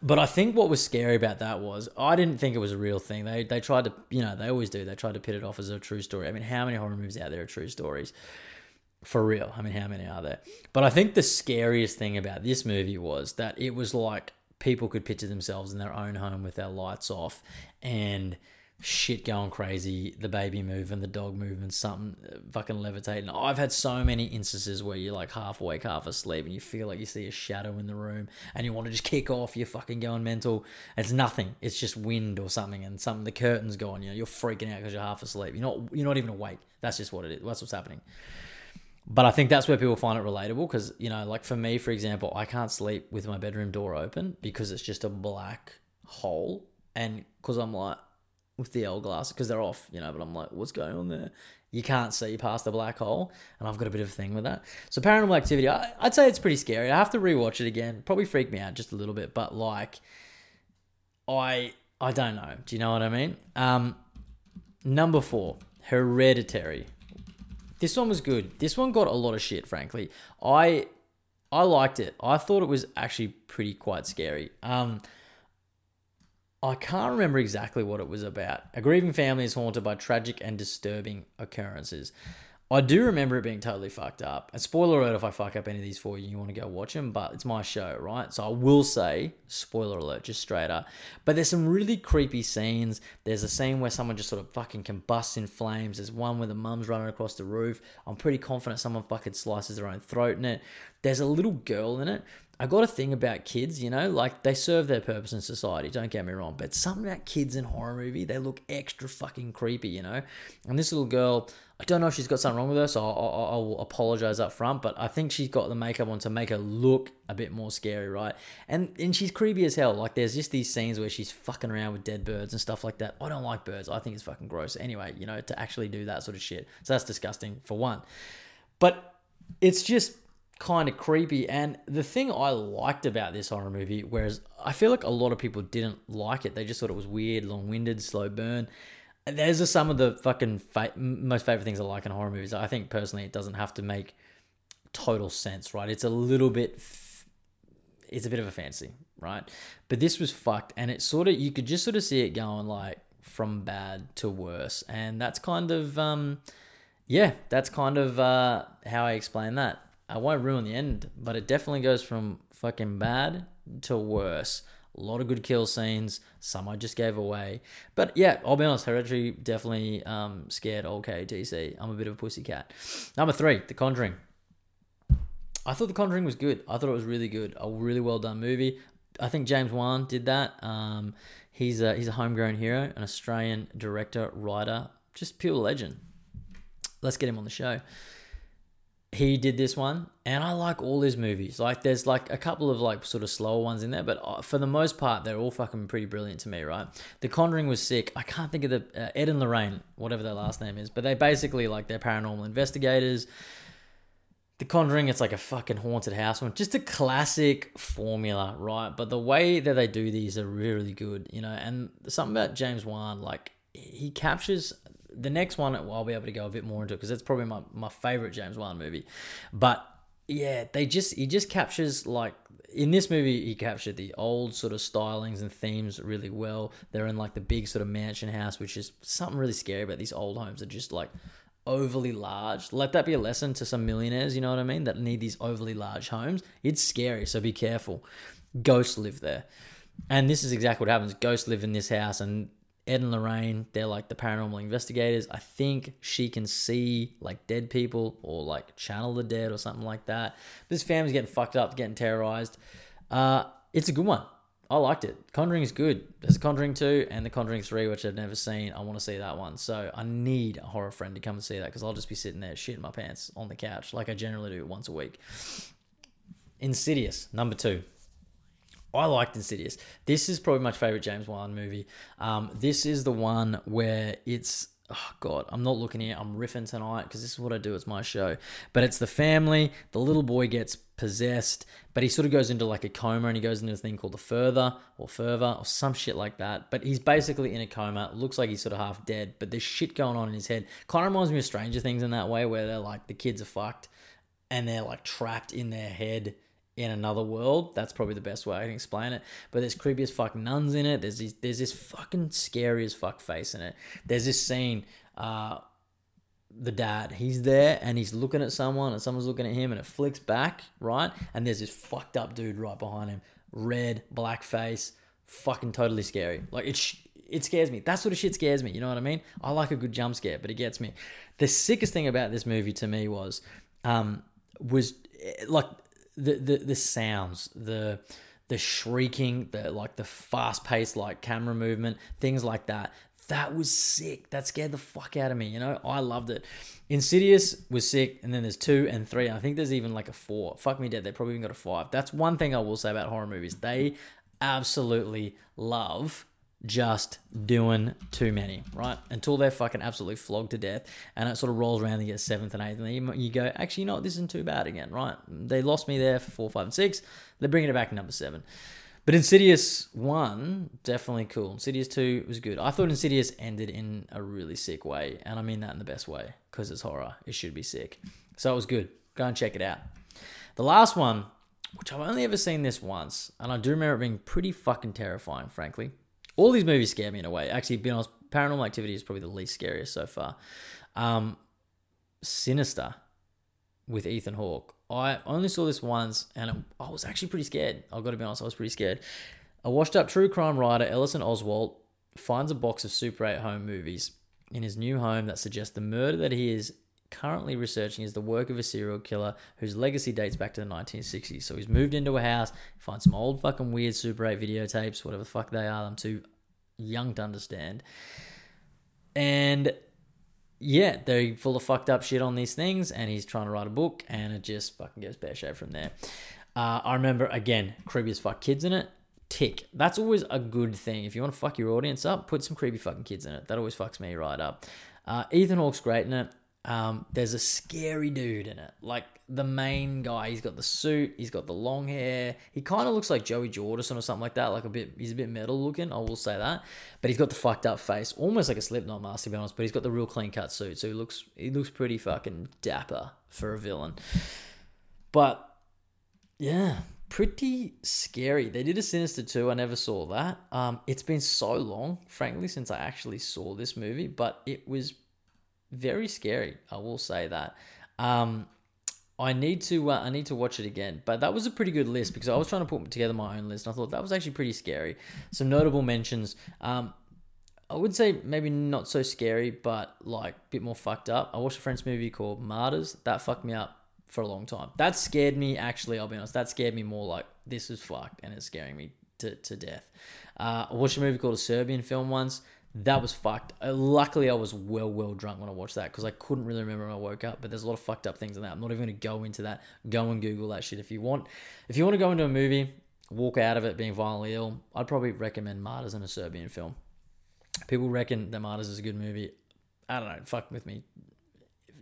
But I think what was scary about that was I didn't think it was a real thing. They they tried to, you know, they always do. They tried to pit it off as a true story. I mean, how many horror movies out there are true stories? For real. I mean, how many are there? But I think the scariest thing about this movie was that it was like people could picture themselves in their own home with their lights off and shit going crazy, the baby moving, the dog moving, something uh, fucking levitating. I've had so many instances where you're like half awake, half asleep, and you feel like you see a shadow in the room, and you want to just kick off. You're fucking going mental. It's nothing. It's just wind or something, and something. The curtains go on, You know, you're freaking out because you're half asleep. You're not. You're not even awake. That's just what it is. That's what's happening. But I think that's where people find it relatable because you know, like for me, for example, I can't sleep with my bedroom door open because it's just a black hole, and because I'm like with the L glass because they're off, you know. But I'm like, what's going on there? You can't see past the black hole, and I've got a bit of a thing with that. So Paranormal Activity, I, I'd say it's pretty scary. I have to rewatch it again. Probably freak me out just a little bit, but like, I I don't know. Do you know what I mean? Um, number four, Hereditary. This one was good. This one got a lot of shit, frankly. I I liked it. I thought it was actually pretty quite scary. Um, I can't remember exactly what it was about. A grieving family is haunted by tragic and disturbing occurrences. I do remember it being totally fucked up. And spoiler alert if I fuck up any of these for you, you want to go watch them, but it's my show, right? So I will say, spoiler alert, just straight up. But there's some really creepy scenes. There's a scene where someone just sort of fucking combusts in flames. There's one where the mum's running across the roof. I'm pretty confident someone fucking slices their own throat in it. There's a little girl in it. I got a thing about kids, you know, like they serve their purpose in society, don't get me wrong, but something about kids in horror movie, they look extra fucking creepy, you know? And this little girl, I don't know if she's got something wrong with her, so I'll, I'll, apologize up front, but I think she's got the makeup on to make her look a bit more scary, right? And and she's creepy as hell. Like there's just these scenes where she's fucking around with dead birds and stuff like that. I don't like birds. I think it's fucking gross. Anyway, you know, to actually do that sort of shit. So that's disgusting for one. But it's just kind of creepy. And the thing I liked about this horror movie, whereas I feel like a lot of people didn't like it, they just thought it was weird, long winded, slow burn. Those are some of the fucking fa- most favorite things I like in horror movies. I think personally, it doesn't have to make total sense, right? It's a little bit, f- it's a bit of a fancy, right? But this was fucked, and it sort of you could just sort of see it going like from bad to worse, and that's kind of um, yeah, that's kind of uh, how I explain that. I won't ruin the end, but it definitely goes from fucking bad to worse. A lot of good kill scenes. Some I just gave away. But yeah, I'll be honest, Hereditary definitely um, scared old KTC. I'm a bit of a pussy cat. Number three, The Conjuring. I thought The Conjuring was good. I thought it was really good. A really well done movie. I think James Wan did that. Um, he's a he's a homegrown hero, an Australian director, writer, just pure legend. Let's get him on the show he did this one and i like all his movies like there's like a couple of like sort of slower ones in there but uh, for the most part they're all fucking pretty brilliant to me right the conjuring was sick i can't think of the uh, ed and lorraine whatever their last name is but they basically like they're paranormal investigators the Conjuring, it's like a fucking haunted house one. Just a classic formula, right? But the way that they do these are really good, you know. And something about James Wan, like he captures the next one. I'll be able to go a bit more into it because that's probably my, my favorite James Wan movie. But yeah, they just he just captures like in this movie he captured the old sort of stylings and themes really well. They're in like the big sort of mansion house, which is something really scary about these old homes. Are just like overly large. Let that be a lesson to some millionaires, you know what I mean, that need these overly large homes. It's scary, so be careful. Ghosts live there. And this is exactly what happens. Ghosts live in this house and Ed and Lorraine, they're like the paranormal investigators. I think she can see like dead people or like channel the dead or something like that. This family's getting fucked up, getting terrorized. Uh, it's a good one. I liked it. Conjuring is good. There's Conjuring 2 and The Conjuring 3, which I've never seen. I want to see that one. So I need a horror friend to come and see that because I'll just be sitting there shitting my pants on the couch like I generally do once a week. Insidious, number two. I liked Insidious. This is probably my favorite James Wan movie. Um, this is the one where it's oh god, I'm not looking here. I'm riffing tonight because this is what I do. It's my show. But it's the family. The little boy gets possessed, but he sort of goes into like a coma and he goes into a thing called the further or further or some shit like that. But he's basically in a coma. Looks like he's sort of half dead, but there's shit going on in his head. Kind of reminds me of Stranger Things in that way, where they're like the kids are fucked and they're like trapped in their head in another world. That's probably the best way I can explain it. But there's creepy as fuck nuns in it. There's this, there's this fucking scary as fuck face in it. There's this scene, uh, the dad, he's there and he's looking at someone and someone's looking at him and it flicks back, right? And there's this fucked up dude right behind him. Red, black face, fucking totally scary. Like it's it scares me. That sort of shit scares me. You know what I mean? I like a good jump scare, but it gets me. The sickest thing about this movie to me was, um, was eh, like the the the sounds, the the shrieking, the like the fast paced like camera movement, things like that. That was sick. That scared the fuck out of me. You know, I loved it. Insidious was sick, and then there's two and three. And I think there's even like a four. Fuck me dead. They probably even got a five. That's one thing I will say about horror movies. They absolutely love just doing too many, right? Until they're fucking absolutely flogged to death, and it sort of rolls around and gets seventh and eighth, and then you, go, actually, you know what, this isn't too bad again, right? They lost me there for four, five, and six. They're bringing it back to number seven. But Insidious 1, definitely cool. Insidious 2 was good. I thought Insidious ended in a really sick way, and I mean that in the best way, because it's horror. It should be sick. So it was good. Go and check it out. The last one, which I've only ever seen this once, and I do remember it being pretty fucking terrifying, frankly. All these movies scare me in a way. Actually, being honest, Paranormal Activity is probably the least scariest so far. Um, Sinister with Ethan Hawke. I only saw this once, and it, I was actually pretty scared. I've got to be honest, I was pretty scared. A washed up true crime writer, Ellison Oswalt, finds a box of Super 8 home movies in his new home that suggests the murder that he is currently researching is the work of a serial killer whose legacy dates back to the 1960s. So he's moved into a house, finds some old fucking weird Super 8 videotapes, whatever the fuck they are, I'm too young to understand. And yeah, they're full of fucked up shit on these things, and he's trying to write a book, and it just fucking goes pear shaped from there. Uh, I remember again, creepy as fuck kids in it. Tick. That's always a good thing. If you want to fuck your audience up, put some creepy fucking kids in it. That always fucks me right up. Uh, Ethan Hawke's great in it. Um, there's a scary dude in it, like the main guy. He's got the suit, he's got the long hair. He kind of looks like Joey Jordison or something like that. Like a bit, he's a bit metal looking. I will say that, but he's got the fucked up face, almost like a Slipknot mask to be honest. But he's got the real clean cut suit, so he looks he looks pretty fucking dapper for a villain. But yeah, pretty scary. They did a Sinister 2. I never saw that. Um, it's been so long, frankly, since I actually saw this movie, but it was very scary. I will say that. Um, I need to uh, I need to watch it again, but that was a pretty good list because I was trying to put together my own list. and I thought that was actually pretty scary. Some notable mentions. Um, I would say maybe not so scary, but like a bit more fucked up. I watched a French movie called Martyrs. That fucked me up for a long time. That scared me. Actually, I'll be honest. That scared me more like this is fucked and it's scaring me to, to death. Uh, I watched a movie called a Serbian film once. That was fucked. Uh, luckily, I was well, well drunk when I watched that because I couldn't really remember when I woke up. But there's a lot of fucked up things in that. I'm not even going to go into that. Go and Google that shit if you want. If you want to go into a movie, walk out of it being violently ill, I'd probably recommend Martyrs and a Serbian film. People reckon that Martyrs is a good movie. I don't know. Fuck with me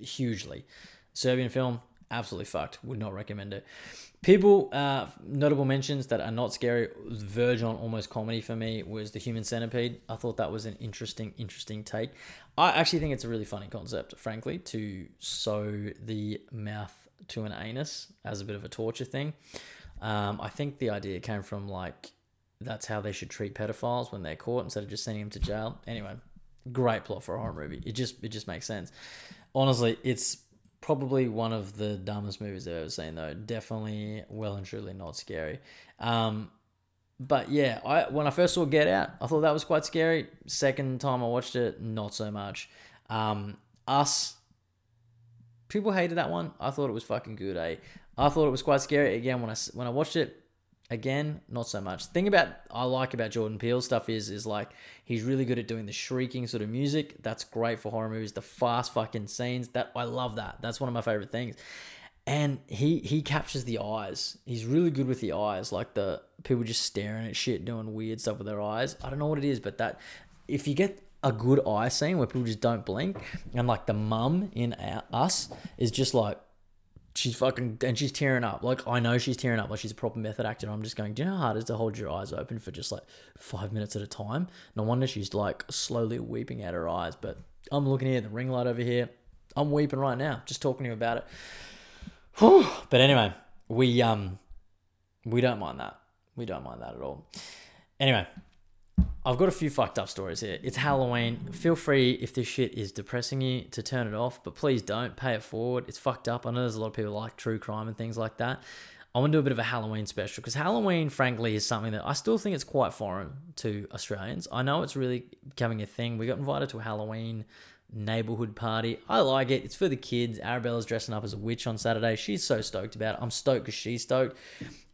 hugely. Serbian film, absolutely fucked. Would not recommend it. People, uh, notable mentions that are not scary, verge on almost comedy for me was the Human Centipede. I thought that was an interesting, interesting take. I actually think it's a really funny concept, frankly, to sew the mouth to an anus as a bit of a torture thing. Um, I think the idea came from like that's how they should treat pedophiles when they're caught instead of just sending them to jail. Anyway, great plot for a horror movie. It just it just makes sense. Honestly, it's probably one of the dumbest movies I've ever seen though. Definitely well and truly not scary. Um, but yeah, I when I first saw Get Out, I thought that was quite scary. Second time I watched it, not so much. Um, Us, people hated that one. I thought it was fucking good. Eh? I thought it was quite scary. Again, when I when I watched it, again, not so much. thing about I like about Jordan Peele stuff is is like he's really good at doing the shrieking sort of music. That's great for horror movies. The fast fucking scenes that I love that. That's one of my favorite things. And he he captures the eyes. He's really good with the eyes, like the people just staring at shit, doing weird stuff with their eyes. I don't know what it is, but that if you get a good eye scene where people just don't blink, and like the mum in our, us is just like she's fucking and she's tearing up. Like I know she's tearing up. Like she's a proper method actor. I'm just going. Do you know how hard it is to hold your eyes open for just like five minutes at a time? No wonder she's like slowly weeping out her eyes. But I'm looking here, the ring light over here. I'm weeping right now, just talking to you about it. Whew. But anyway, we um we don't mind that. We don't mind that at all. Anyway, I've got a few fucked up stories here. It's Halloween. Feel free if this shit is depressing you to turn it off, but please don't pay it forward. It's fucked up. I know there's a lot of people like true crime and things like that. I want to do a bit of a Halloween special because Halloween, frankly, is something that I still think it's quite foreign to Australians. I know it's really becoming a thing. We got invited to a Halloween neighborhood party. I like it. It's for the kids. Arabella's dressing up as a witch on Saturday. She's so stoked about it. I'm stoked because she's stoked.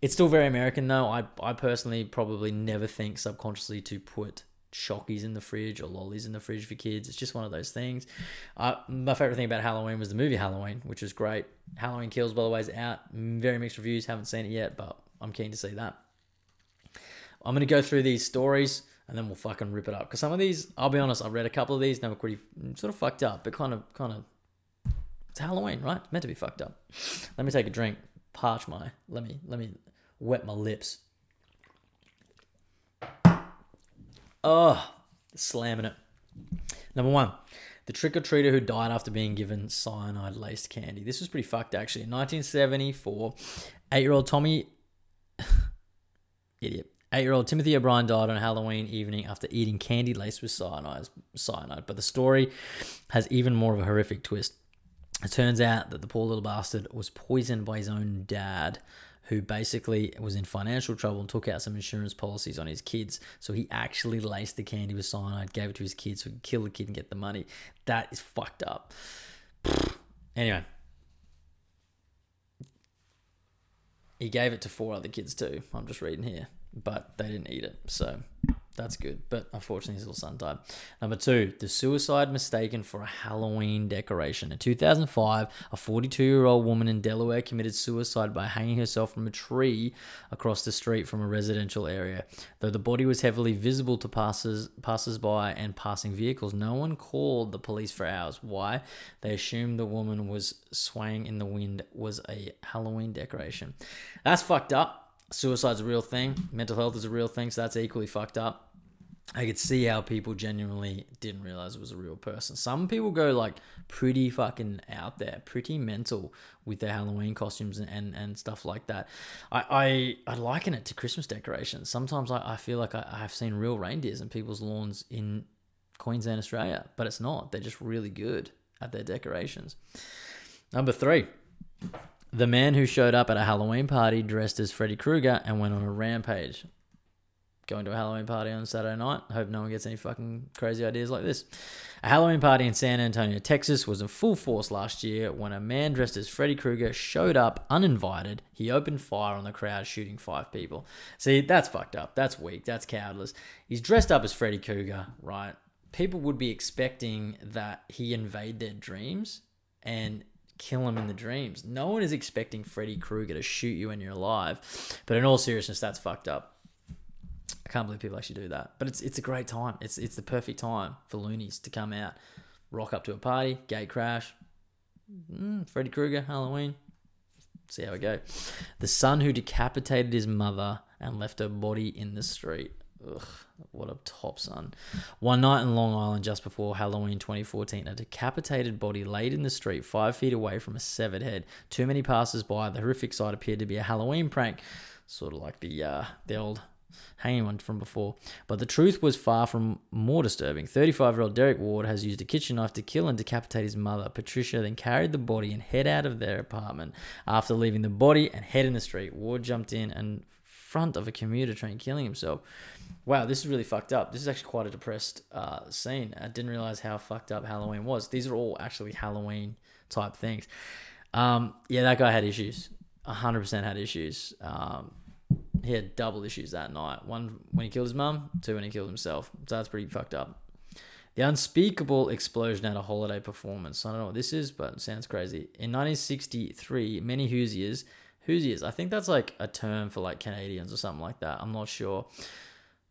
It's still very American though. I I personally probably never think subconsciously to put shockies in the fridge or lollies in the fridge for kids. It's just one of those things. Uh, my favorite thing about Halloween was the movie Halloween, which was great. Halloween Kills, by the way, is out. Very mixed reviews. Haven't seen it yet, but I'm keen to see that. I'm gonna go through these stories and then we'll fucking rip it up. Because some of these, I'll be honest, I've read a couple of these, and they were pretty sort of fucked up, but kind of, kind of. It's Halloween, right? It's meant to be fucked up. Let me take a drink. Parch my. Let me. Let me wet my lips. Oh, slamming it. Number one, the trick or treater who died after being given cyanide laced candy. This was pretty fucked actually. In 1974, eight year old Tommy, idiot, eight year old Timothy O'Brien died on Halloween evening after eating candy laced with cyanide. Cyanide, but the story has even more of a horrific twist. It turns out that the poor little bastard was poisoned by his own dad, who basically was in financial trouble and took out some insurance policies on his kids. So he actually laced the candy with cyanide, gave it to his kids so he could kill the kid and get the money. That is fucked up. Anyway. He gave it to four other kids too. I'm just reading here. But they didn't eat it. So that's good. But unfortunately, his little son died. Number two, the suicide mistaken for a Halloween decoration. In 2005, a 42 year old woman in Delaware committed suicide by hanging herself from a tree across the street from a residential area. Though the body was heavily visible to passers passers-by and passing vehicles, no one called the police for hours. Why? They assumed the woman was swaying in the wind was a Halloween decoration. That's fucked up. Suicide's a real thing. Mental health is a real thing, so that's equally fucked up. I could see how people genuinely didn't realize it was a real person. Some people go like pretty fucking out there, pretty mental with their Halloween costumes and, and, and stuff like that. I, I, I liken it to Christmas decorations. Sometimes I, I feel like I, I've seen real reindeers in people's lawns in Queensland, Australia, but it's not. They're just really good at their decorations. Number three, the man who showed up at a Halloween party dressed as Freddy Krueger and went on a rampage going to a Halloween party on Saturday night. Hope no one gets any fucking crazy ideas like this. A Halloween party in San Antonio, Texas was in full force last year when a man dressed as Freddy Krueger showed up uninvited. He opened fire on the crowd, shooting five people. See, that's fucked up. That's weak. That's cowardless. He's dressed up as Freddy Krueger, right? People would be expecting that he invade their dreams and kill him in the dreams. No one is expecting Freddy Krueger to shoot you when you're alive. But in all seriousness, that's fucked up. I can't believe people actually do that. But it's it's a great time. It's it's the perfect time for loonies to come out, rock up to a party, gate crash, mm, Freddy Krueger, Halloween. See how we go. The son who decapitated his mother and left her body in the street. Ugh, what a top son. One night in Long Island, just before Halloween 2014, a decapitated body laid in the street five feet away from a severed head. Too many passers by. The horrific sight appeared to be a Halloween prank, sort of like the uh, the old hanging one from before. But the truth was far from more disturbing. 35 year old Derek Ward has used a kitchen knife to kill and decapitate his mother. Patricia then carried the body and head out of their apartment. After leaving the body and head in the street, Ward jumped in and front of a commuter train, killing himself. Wow, this is really fucked up. This is actually quite a depressed uh, scene. I didn't realize how fucked up Halloween was. These are all actually Halloween type things. Um, yeah, that guy had issues. 100% had issues. Um, he had double issues that night. One when he killed his mum, two when he killed himself. So that's pretty fucked up. The unspeakable explosion at a holiday performance. I don't know what this is, but sounds crazy. In 1963, many Hoosiers, Hoosiers, I think that's like a term for like Canadians or something like that. I'm not sure.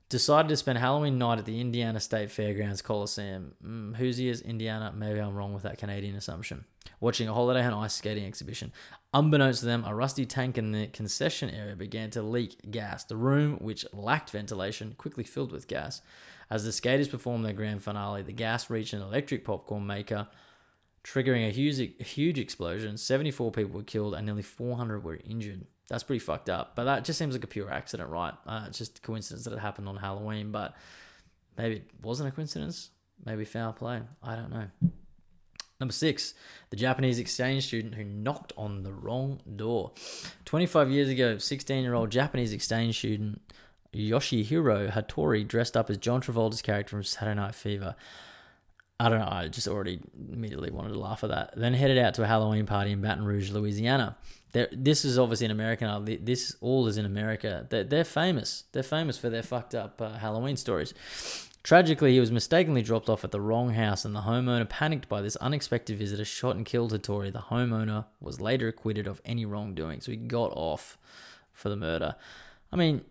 Decided to spend Halloween night at the Indiana State Fairgrounds Coliseum. Mm, Hoosiers, Indiana. Maybe I'm wrong with that Canadian assumption. Watching a holiday and ice skating exhibition. Unbeknownst to them, a rusty tank in the concession area began to leak gas. The room, which lacked ventilation, quickly filled with gas. As the skaters performed their grand finale, the gas reached an electric popcorn maker, triggering a huge, huge explosion. 74 people were killed and nearly 400 were injured. That's pretty fucked up. But that just seems like a pure accident, right? Uh, it's just coincidence that it happened on Halloween, but maybe it wasn't a coincidence. Maybe foul play. I don't know. Number six, the Japanese exchange student who knocked on the wrong door. 25 years ago, 16 year old Japanese exchange student Yoshihiro Hattori dressed up as John Travolta's character from Saturday Night Fever. I don't know, I just already immediately wanted to laugh at that. Then headed out to a Halloween party in Baton Rouge, Louisiana. This is obviously in America. This all is in America. They're, they're famous. They're famous for their fucked up uh, Halloween stories. Tragically, he was mistakenly dropped off at the wrong house, and the homeowner, panicked by this unexpected visitor, shot and killed Hattori. The homeowner was later acquitted of any wrongdoing, so he got off for the murder. I mean,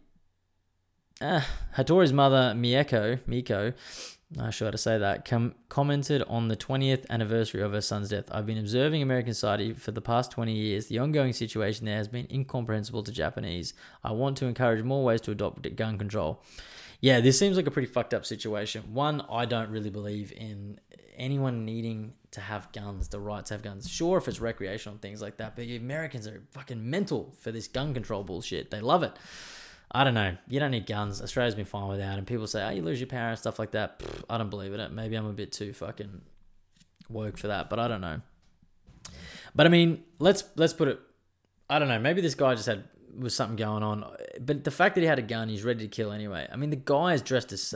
uh, Hattori's mother, Mieko, Miko, not sure to say that, com- commented on the 20th anniversary of her son's death. I've been observing American society for the past 20 years. The ongoing situation there has been incomprehensible to Japanese. I want to encourage more ways to adopt gun control. Yeah, this seems like a pretty fucked up situation. One, I don't really believe in anyone needing to have guns, the right to have guns. Sure, if it's recreational things like that, but Americans are fucking mental for this gun control bullshit. They love it. I don't know. You don't need guns. Australia's been fine without. And people say, oh, you lose your power and stuff like that. Pfft, I don't believe it. Maybe I'm a bit too fucking woke for that, but I don't know. But I mean, let's let's put it. I don't know. Maybe this guy just had was something going on. But the fact that he had a gun, he's ready to kill anyway. I mean, the guy is dressed as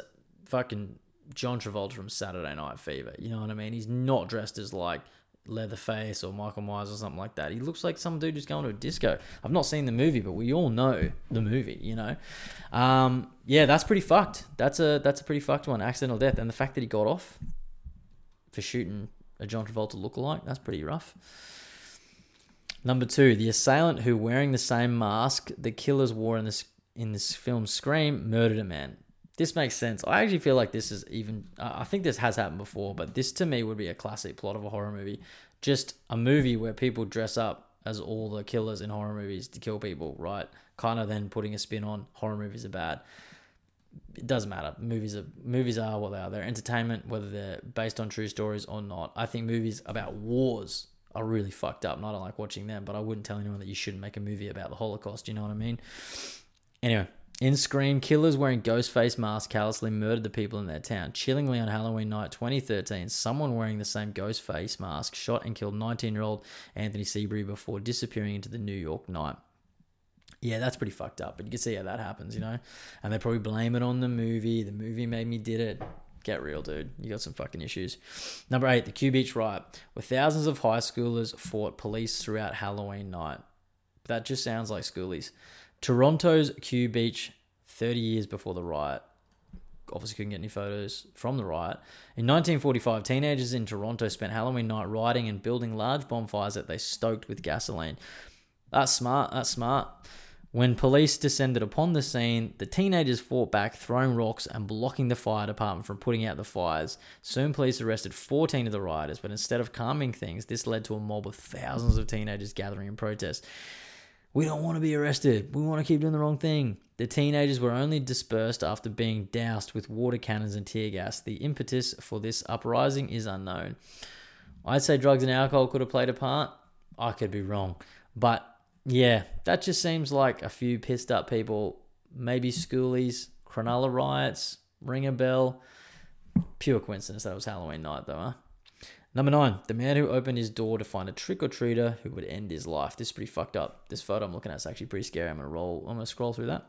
fucking John Travolta from Saturday Night Fever. You know what I mean? He's not dressed as like Leatherface or Michael Myers or something like that. He looks like some dude who's going to a disco. I've not seen the movie, but we all know the movie, you know. Um, yeah, that's pretty fucked. That's a that's a pretty fucked one. Accidental death, and the fact that he got off for shooting a John Travolta lookalike, that's pretty rough. Number two, the assailant who, wearing the same mask the killers wore in this in this film Scream, murdered a man. This makes sense. I actually feel like this is even. I think this has happened before, but this to me would be a classic plot of a horror movie. Just a movie where people dress up as all the killers in horror movies to kill people, right? Kind of then putting a spin on horror movies are bad. It doesn't matter. Movies are movies are what they are. They're entertainment, whether they're based on true stories or not. I think movies about wars are really fucked up. And I don't like watching them, but I wouldn't tell anyone that you shouldn't make a movie about the Holocaust. You know what I mean? Anyway, in Scream, killers wearing ghost face masks callously murdered the people in their town. Chillingly, on Halloween night 2013, someone wearing the same ghost face mask shot and killed 19 year old Anthony Seabury before disappearing into the New York night. Yeah, that's pretty fucked up, but you can see how that happens, you know? And they probably blame it on the movie. The movie made me did it. Get real, dude. You got some fucking issues. Number eight, the Kew Beach riot, where thousands of high schoolers fought police throughout Halloween night. That just sounds like schoolies. Toronto's Kew Beach, 30 years before the riot. Obviously, couldn't get any photos from the riot. In 1945, teenagers in Toronto spent Halloween night rioting and building large bonfires that they stoked with gasoline. That's smart. That's smart. When police descended upon the scene, the teenagers fought back, throwing rocks and blocking the fire department from putting out the fires. Soon, police arrested 14 of the rioters, but instead of calming things, this led to a mob of thousands of teenagers gathering in protest. We don't want to be arrested. We want to keep doing the wrong thing. The teenagers were only dispersed after being doused with water cannons and tear gas. The impetus for this uprising is unknown. I'd say drugs and alcohol could have played a part. I could be wrong. But yeah, that just seems like a few pissed up people, maybe schoolies, Cronulla riots, ring a bell. Pure coincidence that was Halloween night though, huh? Number nine, the man who opened his door to find a trick or treater who would end his life. This is pretty fucked up. This photo I'm looking at is actually pretty scary. I'm gonna roll. I'm gonna scroll through that.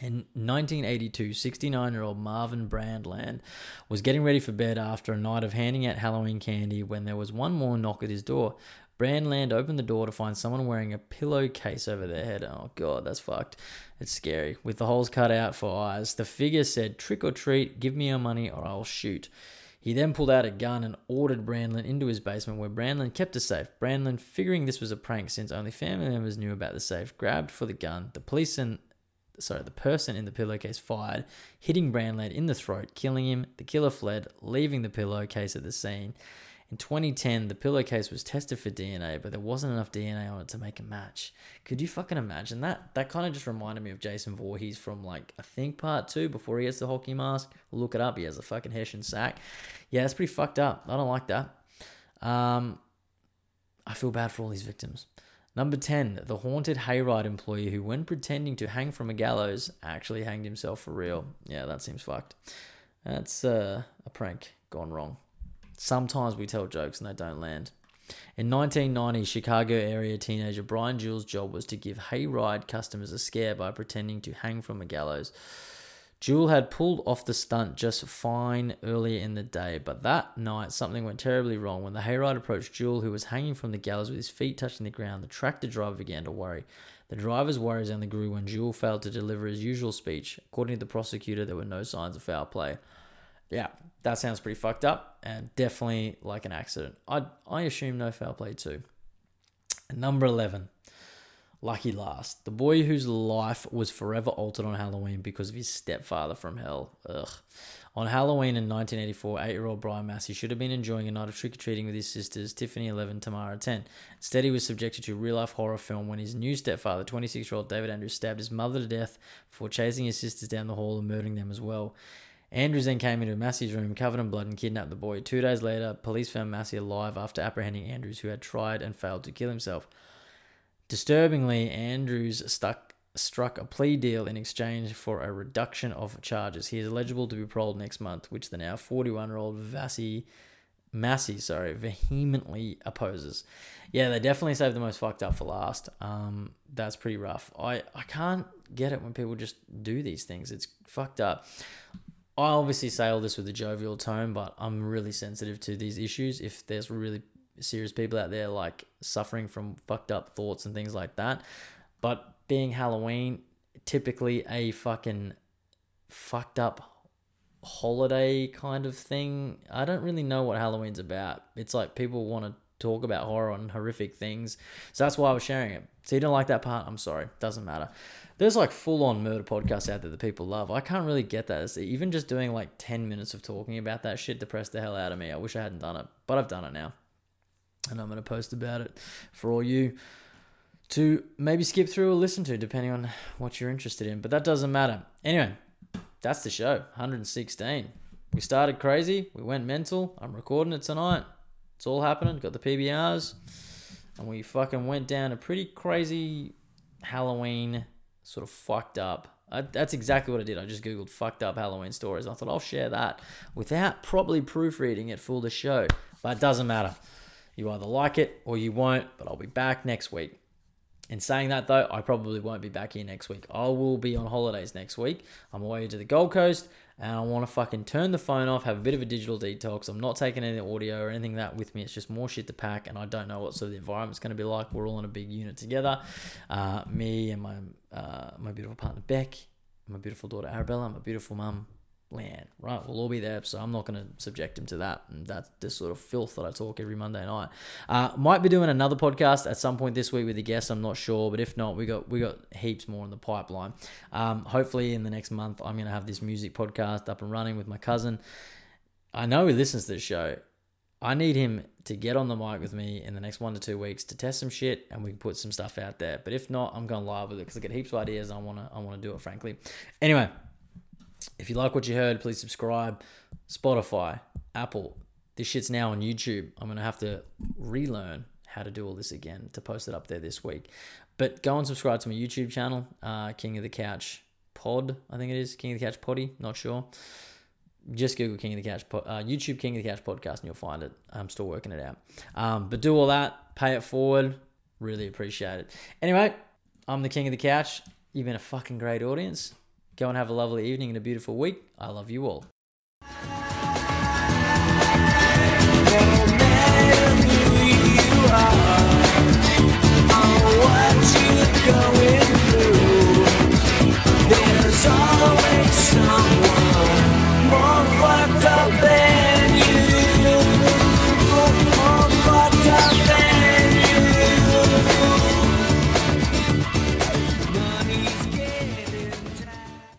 In 1982, 69 year old Marvin Brandland was getting ready for bed after a night of handing out Halloween candy when there was one more knock at his door. Brandland opened the door to find someone wearing a pillowcase over their head. Oh, God, that's fucked. It's scary. With the holes cut out for eyes, the figure said, Trick or treat, give me your money or I'll shoot. He then pulled out a gun and ordered Brandlin into his basement where Brandlin kept a safe. Brandlin, figuring this was a prank since only family members knew about the safe, grabbed for the gun. The police and sorry, the person in the pillowcase fired, hitting Brandland in the throat, killing him. The killer fled, leaving the pillowcase at the scene. In 2010, the pillowcase was tested for DNA, but there wasn't enough DNA on it to make a match. Could you fucking imagine that? That kind of just reminded me of Jason Voorhees from like I think part two before he gets the hockey mask. Look it up. He has a fucking Hessian sack. Yeah, that's pretty fucked up. I don't like that. Um, I feel bad for all these victims. Number 10, the haunted hayride employee who, when pretending to hang from a gallows, actually hanged himself for real. Yeah, that seems fucked. That's uh, a prank gone wrong. Sometimes we tell jokes and they don't land. In 1990, Chicago area teenager Brian Jewell's job was to give hayride customers a scare by pretending to hang from a gallows. Jewell had pulled off the stunt just fine earlier in the day, but that night something went terribly wrong. When the hayride approached Jewell, who was hanging from the gallows with his feet touching the ground, the tractor driver began to worry. The driver's worries only grew when Jewell failed to deliver his usual speech. According to the prosecutor, there were no signs of foul play. Yeah, that sounds pretty fucked up and definitely like an accident. I I assume no foul play too. Number 11. Lucky last. The boy whose life was forever altered on Halloween because of his stepfather from hell. Ugh. On Halloween in 1984, eight year old Brian Massey should have been enjoying a night of trick or treating with his sisters, Tiffany 11, Tamara 10. Instead, he was subjected to a real life horror film when his new stepfather, 26 year old David Andrews, stabbed his mother to death before chasing his sisters down the hall and murdering them as well. Andrews then came into Massey's room covered in blood and kidnapped the boy. Two days later, police found Massey alive after apprehending Andrews, who had tried and failed to kill himself. Disturbingly, Andrews stuck, struck a plea deal in exchange for a reduction of charges. He is eligible to be paroled next month, which the now 41 year old Vassie Massey, sorry, vehemently opposes. Yeah, they definitely saved the most fucked up for last. Um, that's pretty rough. I, I can't get it when people just do these things. It's fucked up. I obviously say all this with a jovial tone, but I'm really sensitive to these issues. If there's really serious people out there like suffering from fucked up thoughts and things like that, but being Halloween, typically a fucking fucked up holiday kind of thing. I don't really know what Halloween's about. It's like people want to talk about horror and horrific things. So that's why I was sharing it. So you don't like that part? I'm sorry. Doesn't matter. There's like full on murder podcasts out there that people love. I can't really get that. It's even just doing like 10 minutes of talking about that shit depressed the hell out of me. I wish I hadn't done it, but I've done it now. And I'm going to post about it for all you to maybe skip through or listen to, depending on what you're interested in. But that doesn't matter. Anyway, that's the show 116. We started crazy. We went mental. I'm recording it tonight. It's all happening. Got the PBRs. And we fucking went down a pretty crazy Halloween sort of fucked up. I, that's exactly what I did. I just Googled fucked up Halloween stories. I thought I'll share that without properly proofreading it for the show. But it doesn't matter. You either like it or you won't, but I'll be back next week. In saying that, though, I probably won't be back here next week. I will be on holidays next week. I'm away to the Gold Coast and I want to fucking turn the phone off, have a bit of a digital detox. I'm not taking any audio or anything that with me. It's just more shit to pack, and I don't know what sort of the environment's going to be like. We're all in a big unit together. Uh, me and my uh, my beautiful partner Beck, my beautiful daughter Arabella, my beautiful mum Leanne. Right, we'll all be there, so I'm not going to subject him to that. And that's this sort of filth that I talk every Monday night. Uh, might be doing another podcast at some point this week with a guest. I'm not sure, but if not, we got we got heaps more in the pipeline. Um, hopefully, in the next month, I'm going to have this music podcast up and running with my cousin. I know he listens to the show. I need him to get on the mic with me in the next one to two weeks to test some shit, and we can put some stuff out there. But if not, I'm going live with it because I get heaps of ideas. I want to I want to do it, frankly. Anyway. If you like what you heard, please subscribe. Spotify, Apple. This shit's now on YouTube. I'm going to have to relearn how to do all this again to post it up there this week. But go and subscribe to my YouTube channel, uh, King of the Couch Pod, I think it is. King of the Couch Poddy, not sure. Just Google King of the Couch, uh, YouTube King of the Couch podcast, and you'll find it. I'm still working it out. Um, but do all that, pay it forward. Really appreciate it. Anyway, I'm the King of the Couch. You've been a fucking great audience. Go and have a lovely evening and a beautiful week. I love you all. There's always someone